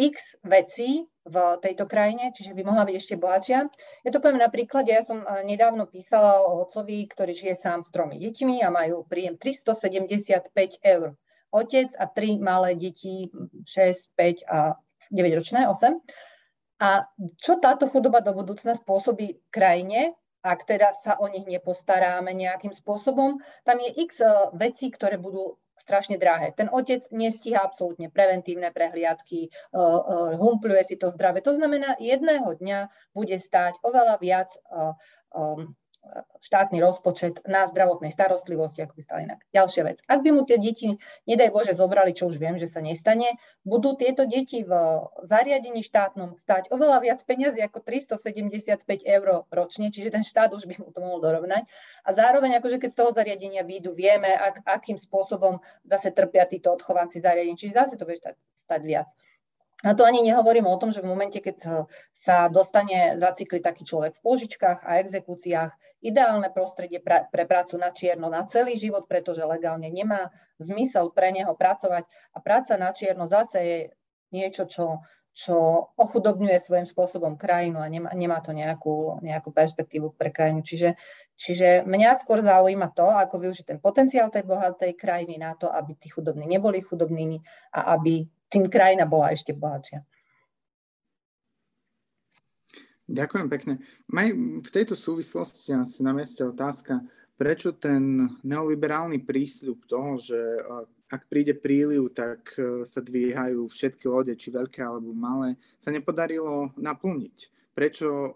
x vecí v tejto krajine, čiže by mohla byť ešte bohatšia. Ja to poviem na príklade, ja som nedávno písala o otcovi, ktorý žije sám s tromi deťmi a majú príjem 375 eur. Otec a tri malé deti, 6, 5 a 9 ročné, 8. A čo táto chudoba do budúcna spôsobí krajine, ak teda sa o nich nepostaráme nejakým spôsobom, tam je x vecí, ktoré budú strašne drahé. Ten otec nestíha absolútne preventívne prehliadky, uh, uh, humpluje si to zdravie. To znamená, jedného dňa bude stáť oveľa viac štátny rozpočet na zdravotnej starostlivosti, ako by stali inak. Ďalšia vec. Ak by mu tie deti, nedaj Bože, zobrali, čo už viem, že sa nestane, budú tieto deti v zariadení štátnom stať oveľa viac peniazy ako 375 eur ročne, čiže ten štát už by mu to mohol dorovnať. A zároveň, akože keď z toho zariadenia výjdu, vieme, ak, akým spôsobom zase trpia títo odchovanci zariadení, čiže zase to bude stať, stať viac. A to ani nehovorím o tom, že v momente, keď sa dostane zacykliť taký človek v pôžičkách a exekúciách, ideálne prostredie pre, pre prácu na čierno na celý život, pretože legálne nemá zmysel pre neho pracovať. A práca na čierno zase je niečo, čo, čo ochudobňuje svojím spôsobom krajinu a nemá, nemá to nejakú, nejakú perspektívu pre krajinu. Čiže, čiže mňa skôr zaujíma to, ako využiť ten potenciál tej bohatej krajiny na to, aby tí chudobní neboli chudobnými a aby tým krajina bola ešte bohatšia. Ďakujem pekne. Maj, v tejto súvislosti asi na mieste otázka, prečo ten neoliberálny prísľub toho, že ak príde príliv, tak e, sa dvíhajú všetky lode, či veľké alebo malé, sa nepodarilo naplniť. Prečo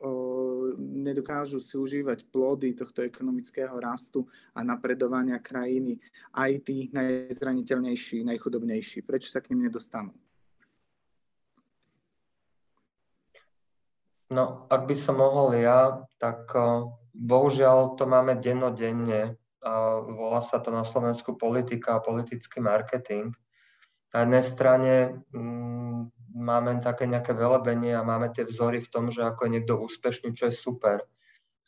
nedokážu si užívať plody tohto ekonomického rastu a napredovania krajiny aj tí najzraniteľnejší, najchudobnejší? Prečo sa k nim nedostanú? No, ak by som mohol ja, tak bohužiaľ to máme dennodenne volá sa to na Slovensku politika a politický marketing. Na jednej strane mm, máme také nejaké velebenie a máme tie vzory v tom, že ako je niekto úspešný, čo je super.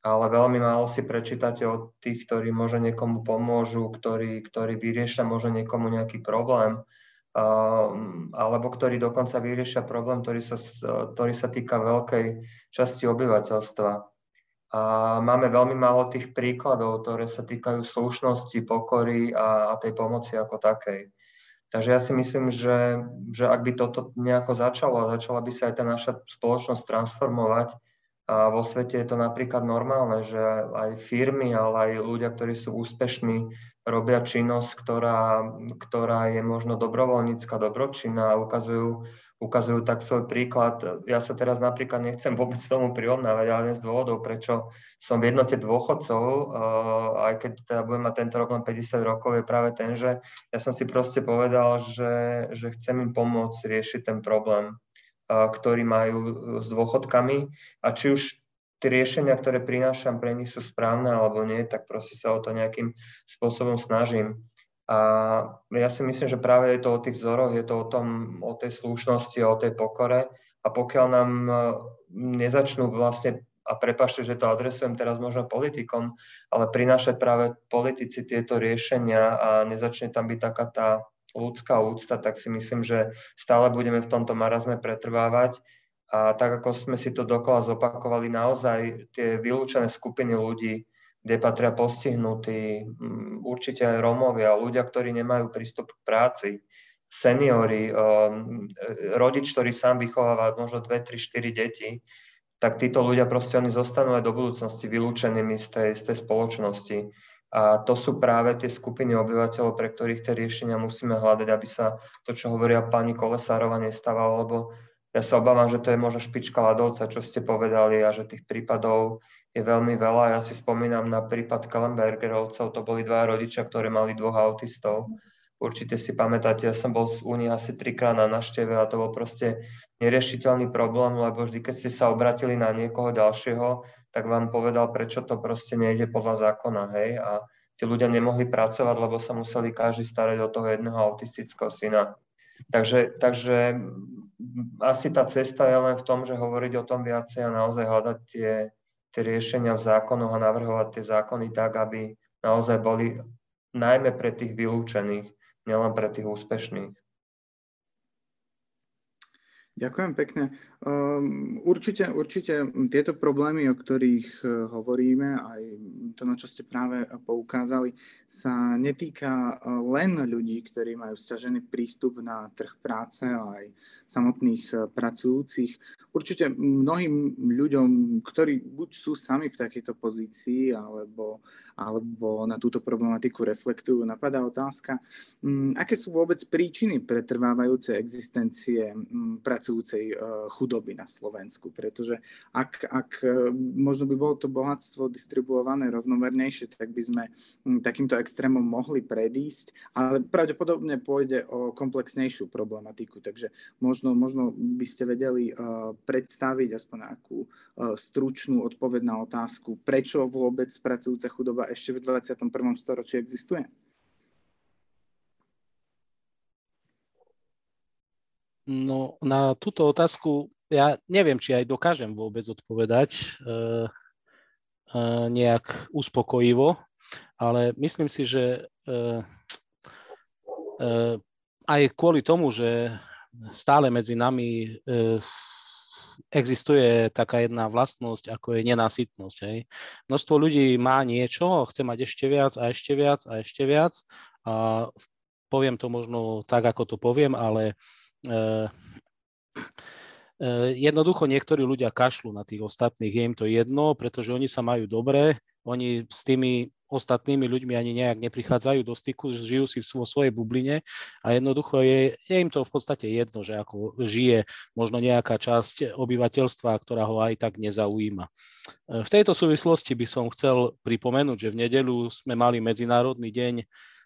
Ale veľmi málo si prečítate od tých, ktorí možno niekomu pomôžu, ktorí, ktorí vyriešia možno niekomu nejaký problém, uh, alebo ktorí dokonca vyriešia problém, ktorý sa, ktorý sa týka veľkej časti obyvateľstva. A máme veľmi málo tých príkladov, ktoré sa týkajú slušnosti, pokory a, a tej pomoci ako takej. Takže ja si myslím, že, že ak by toto nejako začalo a začala by sa aj tá naša spoločnosť transformovať, a vo svete je to napríklad normálne, že aj firmy, ale aj ľudia, ktorí sú úspešní, robia činnosť, ktorá, ktorá je možno dobrovoľnícka, dobročinná a ukazujú ukazujú tak svoj príklad. Ja sa teraz napríklad nechcem vôbec tomu prirovnávať, ale z dôvodov, prečo som v jednote dôchodcov, uh, aj keď teda budem mať tento rok len 50 rokov, je práve ten, že ja som si proste povedal, že, že chcem im pomôcť riešiť ten problém, uh, ktorý majú s dôchodkami a či už tie riešenia, ktoré prinášam pre nich sú správne alebo nie, tak proste sa o to nejakým spôsobom snažím. A ja si myslím, že práve je to o tých vzoroch, je to o, tom, o tej slušnosti, o tej pokore. A pokiaľ nám e, nezačnú vlastne, a prepašte, že to adresujem teraz možno politikom, ale prinášať práve politici tieto riešenia a nezačne tam byť taká tá ľudská úcta, tak si myslím, že stále budeme v tomto marazme pretrvávať. A tak ako sme si to dokola zopakovali, naozaj tie vylúčené skupiny ľudí, kde patria postihnutí, mm, určite aj Rómovia, ľudia, ktorí nemajú prístup k práci, seniory, um, rodič, ktorý sám vychováva možno 2, 3, 4 deti, tak títo ľudia proste oni zostanú aj do budúcnosti vylúčenými z tej, z tej spoločnosti. A to sú práve tie skupiny obyvateľov, pre ktorých tie riešenia musíme hľadať, aby sa to, čo hovoria pani Kolesárova, nestávalo, lebo ja sa obávam, že to je možno špička ľadovca, čo ste povedali a že tých prípadov je veľmi veľa. Ja si spomínam na prípad Kalenbergerovcov, to boli dva rodičia, ktorí mali dvoch autistov. Určite si pamätáte, ja som bol u nich asi trikrát na našteve a to bol proste neriešiteľný problém, lebo vždy, keď ste sa obratili na niekoho ďalšieho, tak vám povedal, prečo to proste nejde podľa zákona, hej, a tí ľudia nemohli pracovať, lebo sa museli každý starať o toho jedného autistického syna. Takže, takže asi tá cesta je len v tom, že hovoriť o tom viacej a naozaj hľadať tie, tie riešenia v zákonoch a navrhovať tie zákony tak, aby naozaj boli najmä pre tých vylúčených, nielen pre tých úspešných. Ďakujem pekne. Um, určite, určite tieto problémy, o ktorých uh, hovoríme, aj to, na čo ste práve poukázali, sa netýka uh, len ľudí, ktorí majú stiažený prístup na trh práce, aj samotných uh, pracujúcich. Určite mnohým ľuďom, ktorí buď sú sami v takejto pozícii, alebo, alebo na túto problematiku reflektujú, napadá otázka, um, aké sú vôbec príčiny pretrvávajúcej existencie um, pracujúcej uh, chudoby na Slovensku, pretože ak, ak uh, možno by bolo to bohatstvo distribuované rovnomernejšie, tak by sme um, takýmto extrémom mohli predísť, ale pravdepodobne pôjde o komplexnejšiu problematiku, takže možno, možno by ste vedeli uh, predstaviť aspoň nejakú uh, stručnú odpoveď na otázku, prečo vôbec pracujúca chudoba ešte v 21. storočí existuje? No na túto otázku ja neviem, či aj dokážem vôbec odpovedať uh, uh, nejak uspokojivo, ale myslím si, že uh, aj kvôli tomu, že stále medzi nami uh, existuje taká jedna vlastnosť, ako je nenasytnosť. Hej. Množstvo ľudí má niečo, chce mať ešte viac a ešte viac a ešte viac. A poviem to možno tak, ako to poviem, ale Eh, eh, jednoducho niektorí ľudia kašľú na tých ostatných, je im to jedno, pretože oni sa majú dobre, oni s tými ostatnými ľuďmi ani nejak neprichádzajú do styku, žijú si vo svojej bubline a jednoducho je, je im to v podstate jedno, že ako žije možno nejaká časť obyvateľstva, ktorá ho aj tak nezaujíma. Eh, v tejto súvislosti by som chcel pripomenúť, že v nedelu sme mali Medzinárodný deň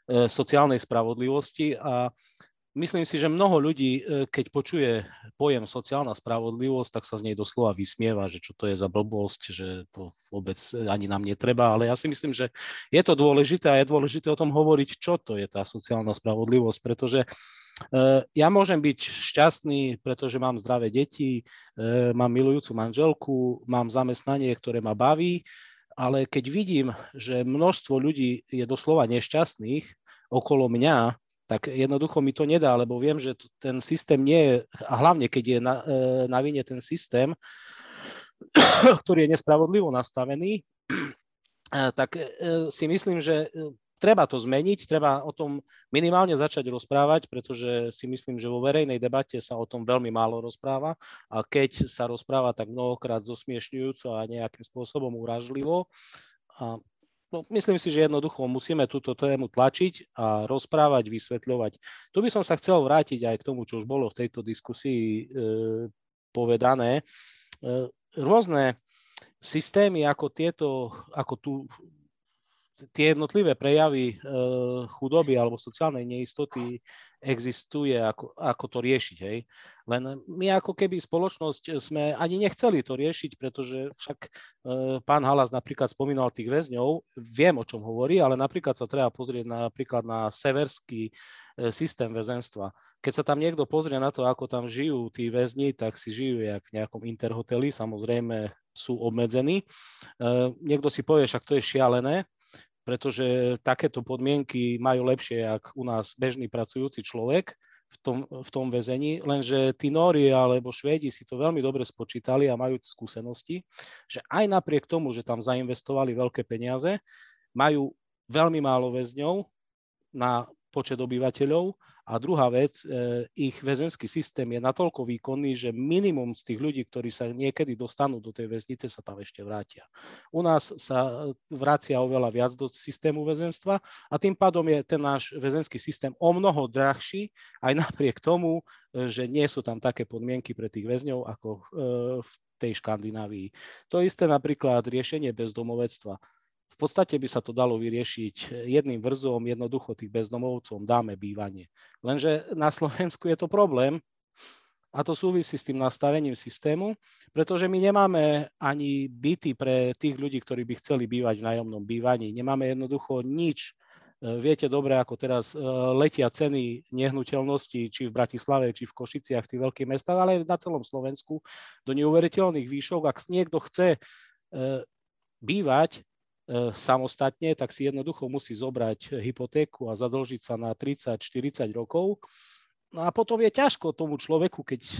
sociálnej spravodlivosti a myslím si, že mnoho ľudí, e, keď počuje pojem sociálna spravodlivosť, tak sa z nej doslova vysmieva, že čo to je za blbosť, že to vôbec ani nám netreba, ale ja si myslím, že je to dôležité a je dôležité o tom hovoriť, čo to je tá sociálna spravodlivosť, pretože e, ja môžem byť šťastný, pretože mám zdravé deti, e, mám milujúcu manželku, mám zamestnanie, ktoré ma baví, ale keď vidím, že množstvo ľudí je doslova nešťastných okolo mňa, tak jednoducho mi to nedá, lebo viem, že ten systém nie je, a hlavne keď je na, e, na vine ten systém, ktorý je nespravodlivo nastavený, e, tak e, si myslím, že treba to zmeniť, treba o tom minimálne začať rozprávať, pretože si myslím, že vo verejnej debate sa o tom veľmi málo rozpráva a keď sa rozpráva, tak mnohokrát zosmiešňujúco a nejakým spôsobom uražlivo. A No, myslím si, že jednoducho musíme túto tému tlačiť a rozprávať, vysvetľovať. Tu by som sa chcel vrátiť aj k tomu, čo už bolo v tejto diskusii e, povedané. E, rôzne systémy ako tieto, ako tu tie jednotlivé prejavy e, chudoby alebo sociálnej neistoty existuje, ako, ako to riešiť. Hej. Len my ako keby spoločnosť sme ani nechceli to riešiť, pretože však e, pán Halas napríklad spomínal tých väzňov, viem o čom hovorí, ale napríklad sa treba pozrieť napríklad na severský e, systém väzenstva. Keď sa tam niekto pozrie na to, ako tam žijú tí väzni, tak si žijú jak v nejakom interhoteli, samozrejme sú obmedzení. E, niekto si povie, však to je šialené, pretože takéto podmienky majú lepšie, ako u nás bežný pracujúci človek v tom, v tom väzení, lenže tí Nóri alebo Švédi si to veľmi dobre spočítali a majú skúsenosti, že aj napriek tomu, že tam zainvestovali veľké peniaze, majú veľmi málo väzňov na počet obyvateľov a druhá vec, e, ich väzenský systém je natoľko výkonný, že minimum z tých ľudí, ktorí sa niekedy dostanú do tej väznice, sa tam ešte vrátia. U nás sa vracia oveľa viac do systému väzenstva a tým pádom je ten náš väzenský systém o mnoho drahší, aj napriek tomu, že nie sú tam také podmienky pre tých väzňov ako e, v tej Škandinávii. To isté napríklad riešenie bezdomovectva v podstate by sa to dalo vyriešiť jedným vrzom, jednoducho tých bezdomovcom dáme bývanie. Lenže na Slovensku je to problém, a to súvisí s tým nastavením systému, pretože my nemáme ani byty pre tých ľudí, ktorí by chceli bývať v nájomnom bývaní. Nemáme jednoducho nič. E, viete dobre, ako teraz e, letia ceny nehnuteľností, či v Bratislave, či v Košiciach, v tých veľkých mestách, ale aj na celom Slovensku, do neuveriteľných výšok. Ak niekto chce e, bývať samostatne, tak si jednoducho musí zobrať hypotéku a zadlžiť sa na 30-40 rokov. No a potom je ťažko tomu človeku, keď e,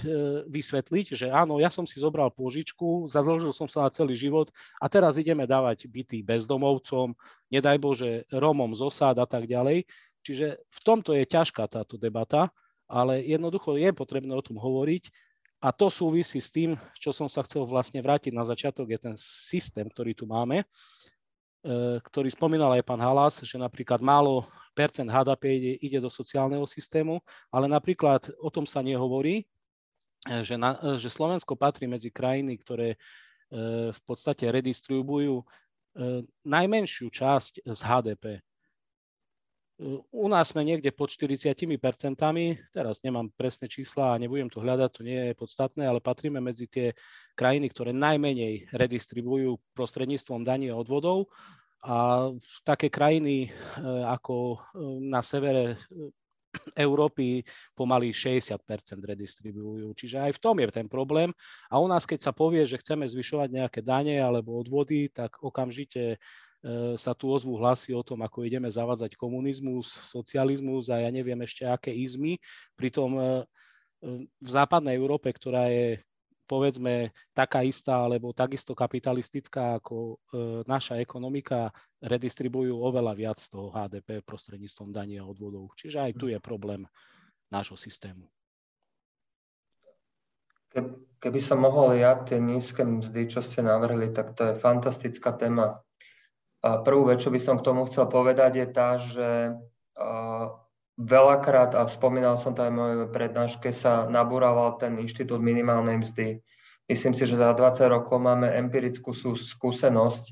vysvetliť, že áno, ja som si zobral pôžičku, zadlžil som sa na celý život a teraz ideme dávať byty bezdomovcom, nedaj Bože, Romom z osád a tak ďalej. Čiže v tomto je ťažká táto debata, ale jednoducho je potrebné o tom hovoriť a to súvisí s tým, čo som sa chcel vlastne vrátiť na začiatok, je ten systém, ktorý tu máme, e, ktorý spomínal aj pán Halas, že napríklad málo percent HDP ide, ide do sociálneho systému, ale napríklad o tom sa nehovorí, e, že, na, e, že Slovensko patrí medzi krajiny, ktoré v podstate redistribujú najmenšiu časť z HDP. U nás sme niekde pod 40 percentami, teraz nemám presné čísla a nebudem to hľadať, to nie je podstatné, ale patríme medzi tie krajiny, ktoré najmenej redistribujú prostredníctvom daní a odvodov. A také krajiny e, ako e, na severe e, Európy pomaly 60% redistribujú. Čiže aj v tom je ten problém. A u nás, keď sa povie, že chceme zvyšovať nejaké dane alebo odvody, tak okamžite sa tu ozvú hlasy o tom, ako ideme zavádzať komunizmus, socializmus a ja neviem ešte aké izmy. Pritom e, e, v západnej Európe, ktorá je povedzme taká istá alebo takisto kapitalistická ako naša ekonomika, redistribujú oveľa viac toho HDP prostredníctvom daní a odvodov. Čiže aj tu je problém nášho systému. Keby som mohol ja tie nízke mzdy, čo ste navrhli, tak to je fantastická téma prvú vec, čo by som k tomu chcel povedať, je tá, že veľakrát, a spomínal som to aj v mojej prednáške, sa nabúraval ten inštitút minimálnej mzdy. Myslím si, že za 20 rokov máme empirickú skúsenosť,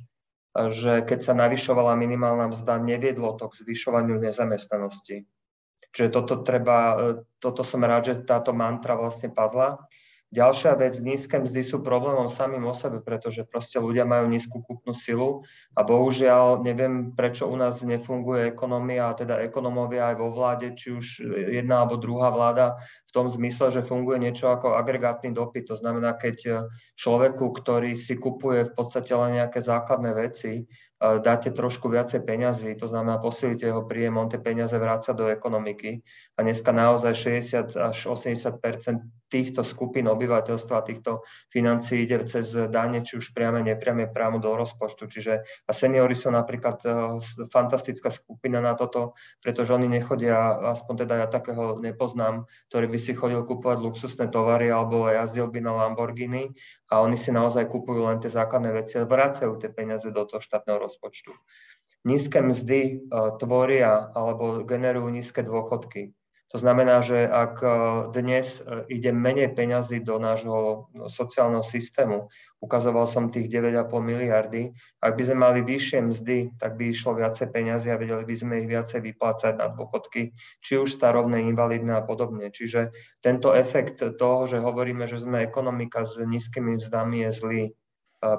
že keď sa navyšovala minimálna mzda, neviedlo to k zvyšovaniu nezamestnanosti. Čiže toto treba, e, toto som rád, že táto mantra vlastne padla. Ďalšia vec, nízke mzdy sú problémom samým o sebe, pretože proste ľudia majú nízku kúpnu silu a bohužiaľ neviem, prečo u nás nefunguje ekonomia, teda ekonomovia aj vo vláde, či už jedna alebo druhá vláda v tom zmysle, že funguje niečo ako agregátny dopyt. To znamená, keď človeku, ktorý si kupuje v podstate len nejaké základné veci, dáte trošku viacej peňazí, to znamená posilíte jeho príjem, on tie peniaze vráca do ekonomiky a dneska naozaj 60 až 80% týchto skupín obyvateľstva, týchto financií ide cez dane, či už priame, nepriame, právo do rozpočtu. Čiže a seniory sú napríklad e, fantastická skupina na toto, pretože oni nechodia, aspoň teda ja takého nepoznám, ktorý by si chodil kupovať luxusné tovary alebo jazdil by na Lamborghini a oni si naozaj kupujú len tie základné veci a vracajú tie peniaze do toho štátneho rozpočtu. Nízke mzdy uh, tvoria alebo generujú nízke dôchodky. To znamená, že ak e, dnes e, ide menej peňazí do nášho no, sociálneho systému, ukazoval som tých 9,5 miliardy, ak by sme mali vyššie mzdy, tak by išlo viacej peňazí a vedeli by sme ich viacej vyplácať na dôchodky, či už starovné, invalidné a podobne. Čiže tento efekt toho, že hovoríme, že sme ekonomika s nízkymi vzdami je zlý, e,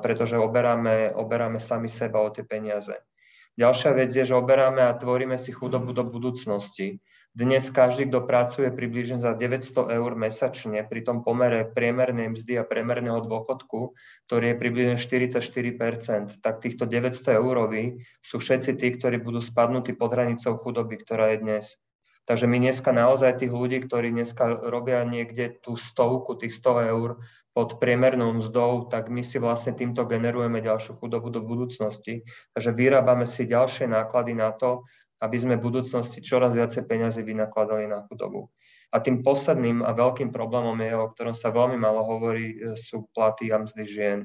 pretože oberáme, oberáme sami seba o tie peniaze. Ďalšia vec je, že oberáme a tvoríme si chudobu do budúcnosti. Dnes každý, kto pracuje približne za 900 eur mesačne, pri tom pomere priemernej mzdy a priemerného dôchodku, ktorý je približne 44%, tak týchto 900 euroví sú všetci tí, ktorí budú spadnutí pod hranicou chudoby, ktorá je dnes. Takže my dneska naozaj tých ľudí, ktorí dneska robia niekde tú stovku, tých 100 eur pod priemernou mzdou, tak my si vlastne týmto generujeme ďalšiu chudobu do budúcnosti. Takže vyrábame si ďalšie náklady na to, aby sme v budúcnosti čoraz viacej peňazí vynakladali na chudobu. A tým posledným a veľkým problémom je, o ktorom sa veľmi málo hovorí, e, sú platy a mzdy žien.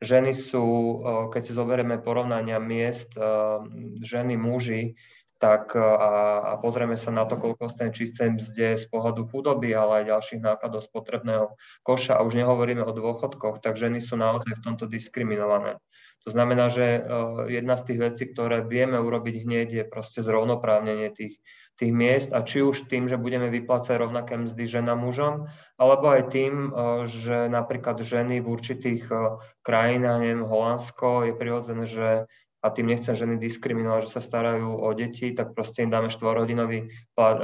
Ženy sú, e, keď si zoberieme porovnania miest, e, ženy, muži, tak a, a pozrieme sa na to, koľko z čisté mzde z pohľadu chudoby, ale aj ďalších nákladov spotrebného koša, a už nehovoríme o dôchodkoch, tak ženy sú naozaj v tomto diskriminované. To znamená, že jedna z tých vecí, ktoré vieme urobiť hneď, je proste zrovnoprávnenie tých, tých miest a či už tým, že budeme vyplácať rovnaké mzdy ženám mužom, alebo aj tým, že napríklad ženy v určitých krajinách, neviem, Holandsko, je prirodzené, že a tým nechcem ženy diskriminovať, že sa starajú o deti, tak proste im dáme 4-hodinový pla, e,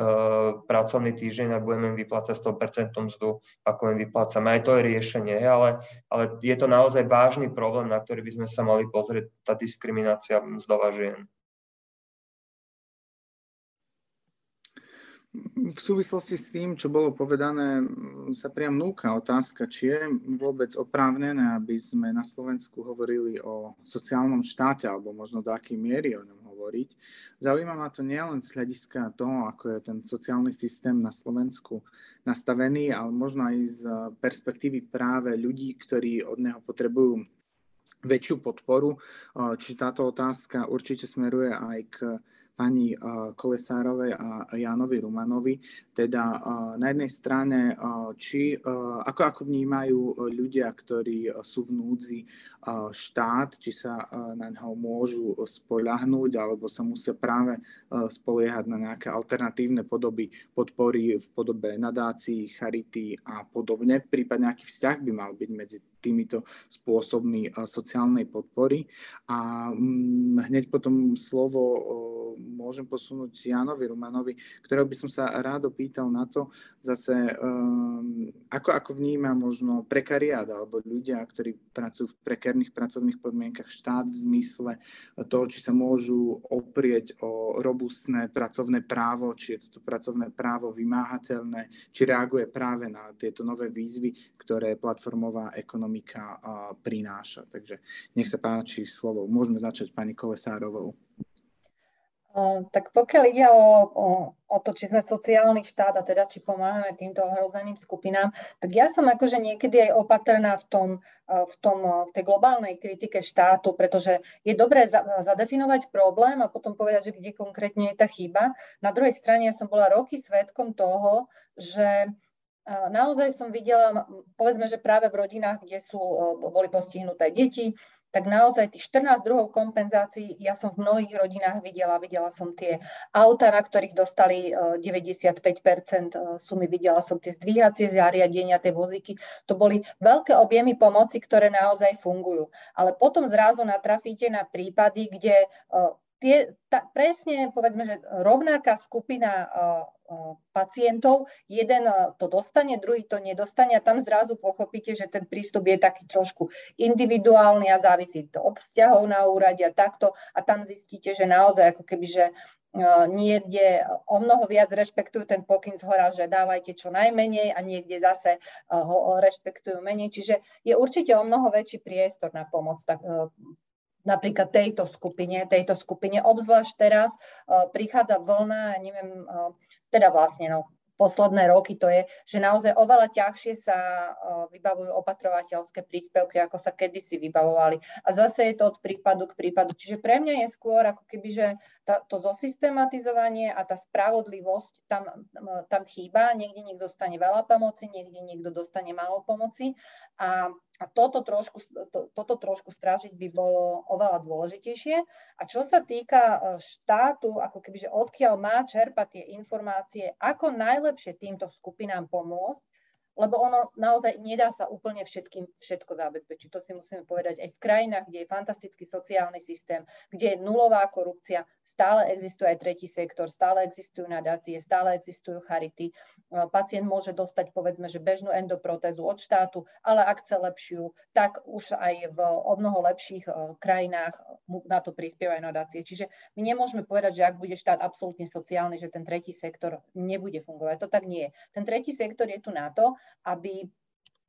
pracovný týždeň a budeme im vyplácať 100% mzdu, ako im vyplácame. Aj to je riešenie, ale, ale je to naozaj vážny problém, na ktorý by sme sa mali pozrieť, tá diskriminácia mzdová žien. V súvislosti s tým, čo bolo povedané, sa priam núka otázka, či je vôbec oprávnené, aby sme na Slovensku hovorili o sociálnom štáte, alebo možno do akej miery o ňom hovoriť. Zaujíma ma to nielen z hľadiska toho, ako je ten sociálny systém na Slovensku nastavený, ale možno aj z perspektívy práve ľudí, ktorí od neho potrebujú väčšiu podporu. Čiže táto otázka určite smeruje aj k pani Kolesárovej a Jánovi Rumanovi. Teda na jednej strane, či, ako, ako vnímajú ľudia, ktorí sú v núdzi štát, či sa na ňo môžu spoľahnúť, alebo sa musia práve spoliehať na nejaké alternatívne podoby podpory v podobe nadácií, charity a podobne. Prípadne aký vzťah by mal byť medzi týmito spôsobmi sociálnej podpory. A mm, hneď potom slovo môžem posunúť Janovi Rumanovi, ktorého by som sa rád opýtal na to, zase um, ako, ako vníma možno prekariát alebo ľudia, ktorí pracujú v prekerných pracovných podmienkach štát v zmysle toho, či sa môžu oprieť o robustné pracovné právo, či je toto pracovné právo vymáhateľné, či reaguje práve na tieto nové výzvy, ktoré platformová ekonomika prináša. Takže nech sa páči slovo. Môžeme začať pani Kolesárovou. Tak pokiaľ ide o, o, o to, či sme sociálny štát a teda či pomáhame týmto ohrozeným skupinám, tak ja som akože niekedy aj opatrná v, tom, v, tom, v tej globálnej kritike štátu, pretože je dobré za, zadefinovať problém a potom povedať, že kde konkrétne je tá chyba. Na druhej strane ja som bola roky svetkom toho, že naozaj som videla, povedzme, že práve v rodinách, kde sú, boli postihnuté deti, tak naozaj tých 14 druhov kompenzácií ja som v mnohých rodinách videla. Videla som tie auta, na ktorých dostali 95% e, e, sumy, videla som tie zdvíhacie zariadenia, tie vozíky. To boli veľké objemy pomoci, ktoré naozaj fungujú. Ale potom zrazu natrafíte na prípady, kde e, tie, ta, presne povedzme, že rovnaká skupina pacientov, jeden to dostane, druhý to nedostane a tam zrazu pochopíte, že ten prístup je taký trošku individuálny a závisí to od vzťahov na úrade a takto a tam zistíte, že naozaj ako keby, že niekde o mnoho viac rešpektujú ten pokyn z hora, že dávajte čo najmenej a niekde zase ho rešpektujú menej. Čiže je určite o mnoho väčší priestor na pomoc tak, napríklad tejto skupine, tejto skupine. Obzvlášť teraz prichádza vlna, neviem, teda vlastne no, posledné roky, to je, že naozaj oveľa ťažšie sa vybavujú opatrovateľské príspevky, ako sa kedysi vybavovali. A zase je to od prípadu k prípadu. Čiže pre mňa je skôr ako keby, že tá, to zosystematizovanie a tá spravodlivosť tam, tam chýba. Niekde niekto dostane veľa pomoci, niekde niekto dostane málo pomoci. A, a toto, trošku, to, toto trošku strážiť by bolo oveľa dôležitejšie. A čo sa týka e, štátu, ako keby, že odkiaľ má čerpať tie informácie, ako najlepšie týmto skupinám pomôcť, lebo ono naozaj nedá sa úplne všetkým všetko zabezpečiť. To si musíme povedať aj v krajinách, kde je fantastický sociálny systém, kde je nulová korupcia, stále existuje aj tretí sektor, stále existujú nadácie, stále existujú charity. E, pacient môže dostať povedzme, že bežnú endoprotézu od štátu, ale ak chce lepšiu, tak už aj v o lepších e, krajinách na to prispievajú nadácie. Čiže my nemôžeme povedať, že ak bude štát absolútne sociálny, že ten tretí sektor nebude fungovať. To tak nie je. Ten tretí sektor je tu na to, aby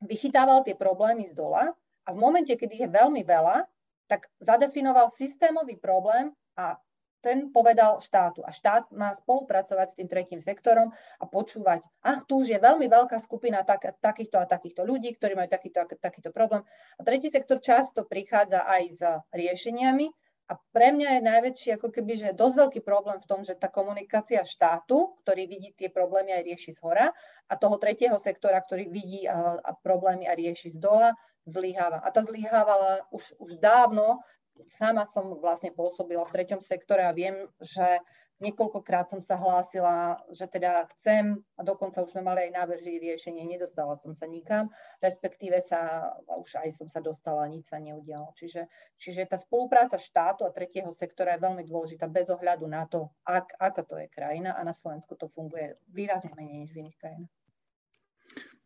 vychytával tie problémy z dola a v momente, kedy je veľmi veľa, tak zadefinoval systémový problém a ten povedal štátu. A štát má spolupracovať s tým tretím sektorom a počúvať, ach, tu už je veľmi veľká skupina tak, takýchto a takýchto ľudí, ktorí majú takýto, takýto problém. A tretí sektor často prichádza aj s riešeniami, a pre mňa je najväčší ako keby, že dosť veľký problém v tom, že tá komunikácia štátu, ktorý vidí tie problémy a rieši z hora, a toho tretieho sektora, ktorý vidí a, a problémy a rieši z dola, zlyháva. A tá zlyhávala už, už dávno sama som vlastne pôsobila v treťom sektore a viem, že Niekoľkokrát som sa hlásila, že teda chcem a dokonca už sme mali aj návrhy riešenie, nedostala som sa nikam, respektíve sa, už aj som sa dostala, nič sa neudialo. Čiže, čiže tá spolupráca štátu a tretieho sektora je veľmi dôležitá bez ohľadu na to, ak, aká to je krajina a na Slovensku to funguje výrazne menej než v iných krajinách.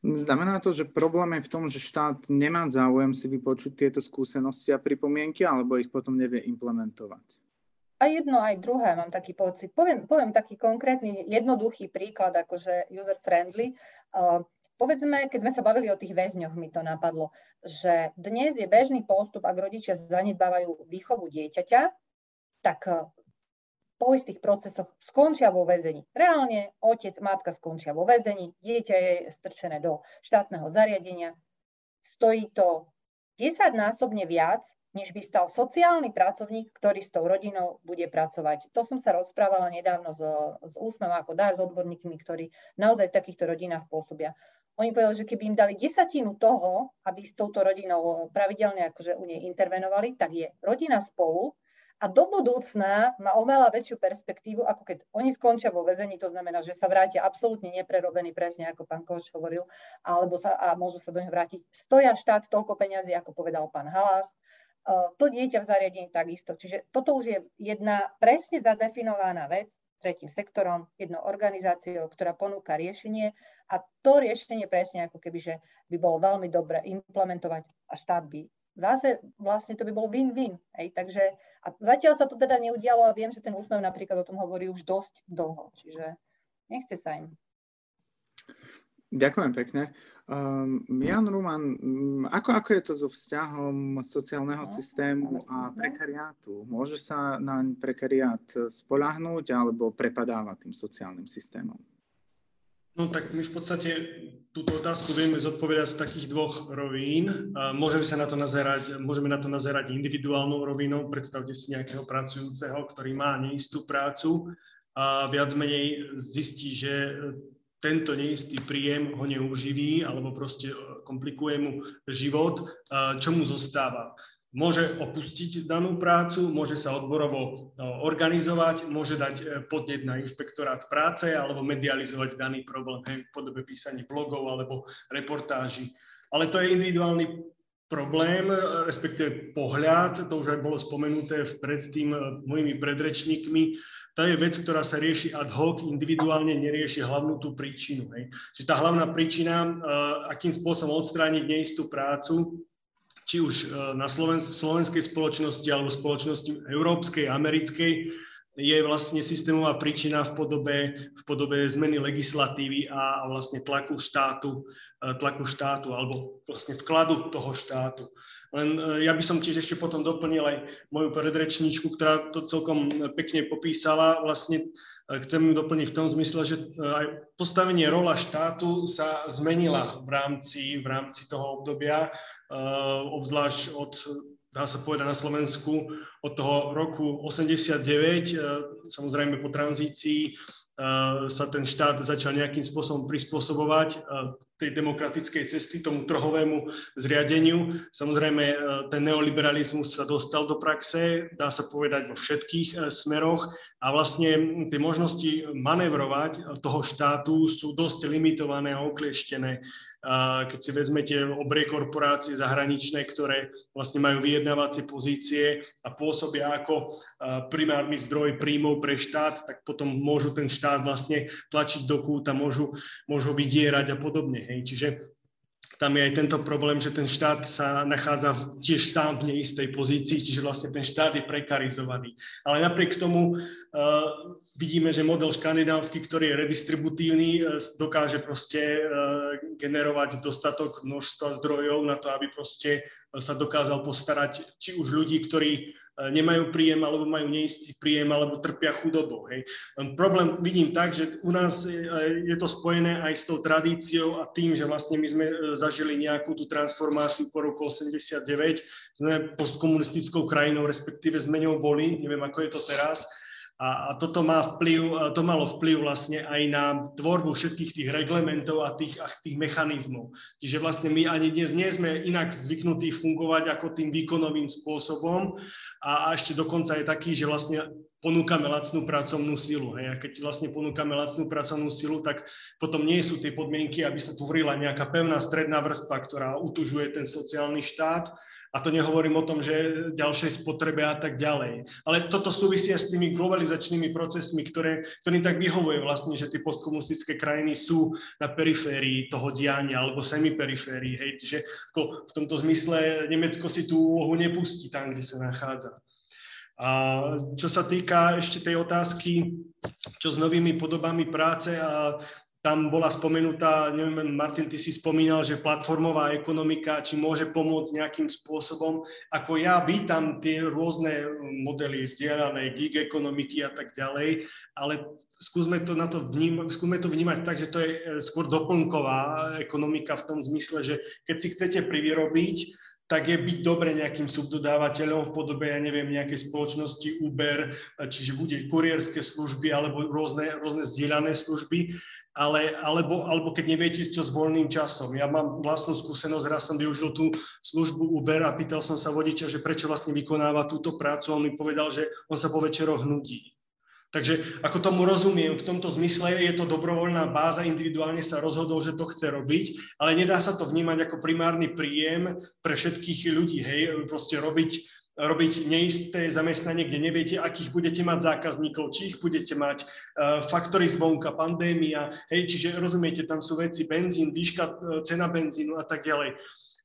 Znamená to, že problém je v tom, že štát nemá záujem si vypočuť tieto skúsenosti a pripomienky, alebo ich potom nevie implementovať? Aj jedno, aj druhé mám taký pocit. Poviem, poviem taký konkrétny, jednoduchý príklad, akože user-friendly. Uh, povedzme, keď sme sa bavili o tých väzňoch, mi to napadlo, že dnes je bežný postup, ak rodičia zanedbávajú výchovu dieťaťa, tak uh, po istých procesoch skončia vo väzení. Reálne otec, matka skončia vo väzení, dieťa je strčené do štátneho zariadenia. Stojí to 10 násobne viac, než by stal sociálny pracovník, ktorý s tou rodinou bude pracovať. To som sa rozprávala nedávno s, s Úsmevom ako dá, s odborníkmi, ktorí naozaj v takýchto rodinách pôsobia. Oni povedali, že keby im dali desatinu toho, aby s touto rodinou pravidelne akože u nej intervenovali, tak je rodina spolu a do budúcna má oveľa väčšiu perspektívu, ako keď oni skončia vo väzení, to znamená, že sa vrátia absolútne neprerobení, presne ako pán Koč hovoril, alebo sa, a môžu sa do neho vrátiť. Stoja štát toľko peňazí, ako povedal pán Halas, to dieťa v zariadení takisto. Čiže toto už je jedna presne zadefinovaná vec tretím sektorom, jednou organizáciou, ktorá ponúka riešenie a to riešenie presne ako keby, že by bolo veľmi dobre implementovať a štát by zase vlastne to by bol win-win. Hej? Takže a zatiaľ sa to teda neudialo a viem, že ten úsmev napríklad o tom hovorí už dosť dlho, čiže nechce sa im. Ďakujem pekne. Um, Jan Ruman, mm, ako, ako je to so vzťahom sociálneho systému a prekariátu? Môže sa na prekariát spolahnúť alebo prepadáva tým sociálnym systémom? No tak my v podstate túto otázku vieme zodpovedať z takých dvoch rovín. Môžeme sa na to nazerať, môžeme na to nazerať individuálnou rovinou. Predstavte si nejakého pracujúceho, ktorý má neistú prácu a viac menej zistí, že tento neistý príjem ho neuživí alebo proste e, komplikuje mu život, čo mu zostáva. Môže opustiť danú prácu, môže sa odborovo e, organizovať, môže dať e, podnet na inšpektorát práce alebo medializovať daný problém hej, v podobe písaní blogov alebo reportáží. Ale to je individuálny problém, respektíve pohľad, to už aj bolo spomenuté predtým mojimi predrečníkmi, to je vec, ktorá sa rieši ad hoc, individuálne nerieši hlavnú tú príčinu. Hej. Čiže tá hlavná príčina, uh, akým spôsobom odstrániť neistú prácu, či už uh, na Slovensk- slovenskej spoločnosti alebo spoločnosti európskej, americkej, je vlastne systémová príčina v podobe, v podobe zmeny legislatívy a, vlastne tlaku štátu, uh, tlaku štátu alebo vlastne vkladu toho štátu. Len e, ja by som tiež ešte potom doplnil aj moju predrečníčku, ktorá to celkom pekne popísala. Vlastne chcem ju doplniť v tom zmysle, že aj postavenie rola štátu sa zmenila v rámci, v rámci toho obdobia, obzvlášť od dá sa povedať na Slovensku od toho roku 89, samozrejme po tranzícii sa ten štát začal nejakým spôsobom prispôsobovať tej demokratickej cesty, tomu trhovému zriadeniu. Samozrejme, ten neoliberalizmus sa dostal do praxe, dá sa povedať vo všetkých smeroch a vlastne tie možnosti manevrovať toho štátu sú dosť limitované a oklieštené keď si vezmete obrie korporácie zahraničné, ktoré vlastne majú vyjednávacie pozície a pôsobia ako primárny zdroj príjmov pre štát, tak potom môžu ten štát vlastne tlačiť do kúta, môžu, môžu vydierať a podobne. Hej. Čiže tam je aj tento problém, že ten štát sa nachádza tiež sám v neistej pozícii, čiže vlastne ten štát je prekarizovaný. Ale napriek tomu uh, vidíme, že model škandinávsky, ktorý je redistributívny, uh, dokáže proste uh, generovať dostatok množstva zdrojov na to, aby proste sa dokázal postarať či už ľudí, ktorí nemajú príjem alebo majú neistý príjem alebo trpia chudobou. Hej. Problém vidím tak, že u nás je to spojené aj s tou tradíciou a tým, že vlastne my sme e, zažili nejakú tú transformáciu po roku 89, sme postkomunistickou krajinou, respektíve sme ňou boli, neviem ako je to teraz, A, toto má vplyv, to malo vplyv vlastne aj na tvorbu všetkých tých reglementov a tých, a tých mechanizmov. Čiže vlastne my ani dnes nie sme inak zvyknutí fungovať ako tým výkonovým spôsobom a, a ešte dokonca je taký, že vlastne ponúkame lacnú pracovnú silu. Hej. A keď vlastne ponúkame lacnú pracovnú silu, tak potom nie sú tie podmienky, aby sa tvorila nejaká pevná stredná vrstva, ktorá utužuje ten sociálny štát, a to nehovorím o tom, že ďalšej spotrebe a tak ďalej. Ale toto súvisia s tými globalizačnými procesmi, ktoré, ktorým tak vyhovuje vlastne, že tie postkomunistické krajiny sú na periférii toho diania alebo semiperiférii. Hej. Čiže v tomto zmysle Nemecko si tú úlohu nepustí tam, kde sa nachádza. A čo sa týka ešte tej otázky, čo s novými podobami práce a tam bola spomenutá, neviem, Martin, ty si spomínal, že platformová ekonomika, či môže pomôcť nejakým spôsobom. Ako ja vítam tie rôzne modely zdieľanej gig ekonomiky a tak ďalej, ale skúsme to, na to, vním, skúsme to vnímať tak, že to je e, skôr doplnková ekonomika v tom zmysle, že keď si chcete privyrobiť, tak je byť dobre nejakým subdodávateľom v podobe, ja neviem, nejakej spoločnosti Uber, čiže bude kurierské služby alebo rôzne, rôzne zdieľané služby ale, alebo, alebo keď neviete, čo s voľným časom. Ja mám vlastnú skúsenosť, raz som využil tú službu Uber a pýtal som sa vodiča, že prečo vlastne vykonáva túto prácu. On mi povedal, že on sa po večeroch nudí. Takže ako tomu rozumiem, v tomto zmysle je to dobrovoľná báza, individuálne sa rozhodol, že to chce robiť, ale nedá sa to vnímať ako primárny príjem pre všetkých ľudí, hej, proste robiť robiť neisté zamestnanie, kde neviete, akých budete mať zákazníkov, či ich budete mať, uh, faktory zvonka, pandémia, hej, čiže rozumiete, tam sú veci, benzín, výška, uh, cena benzínu a tak ďalej.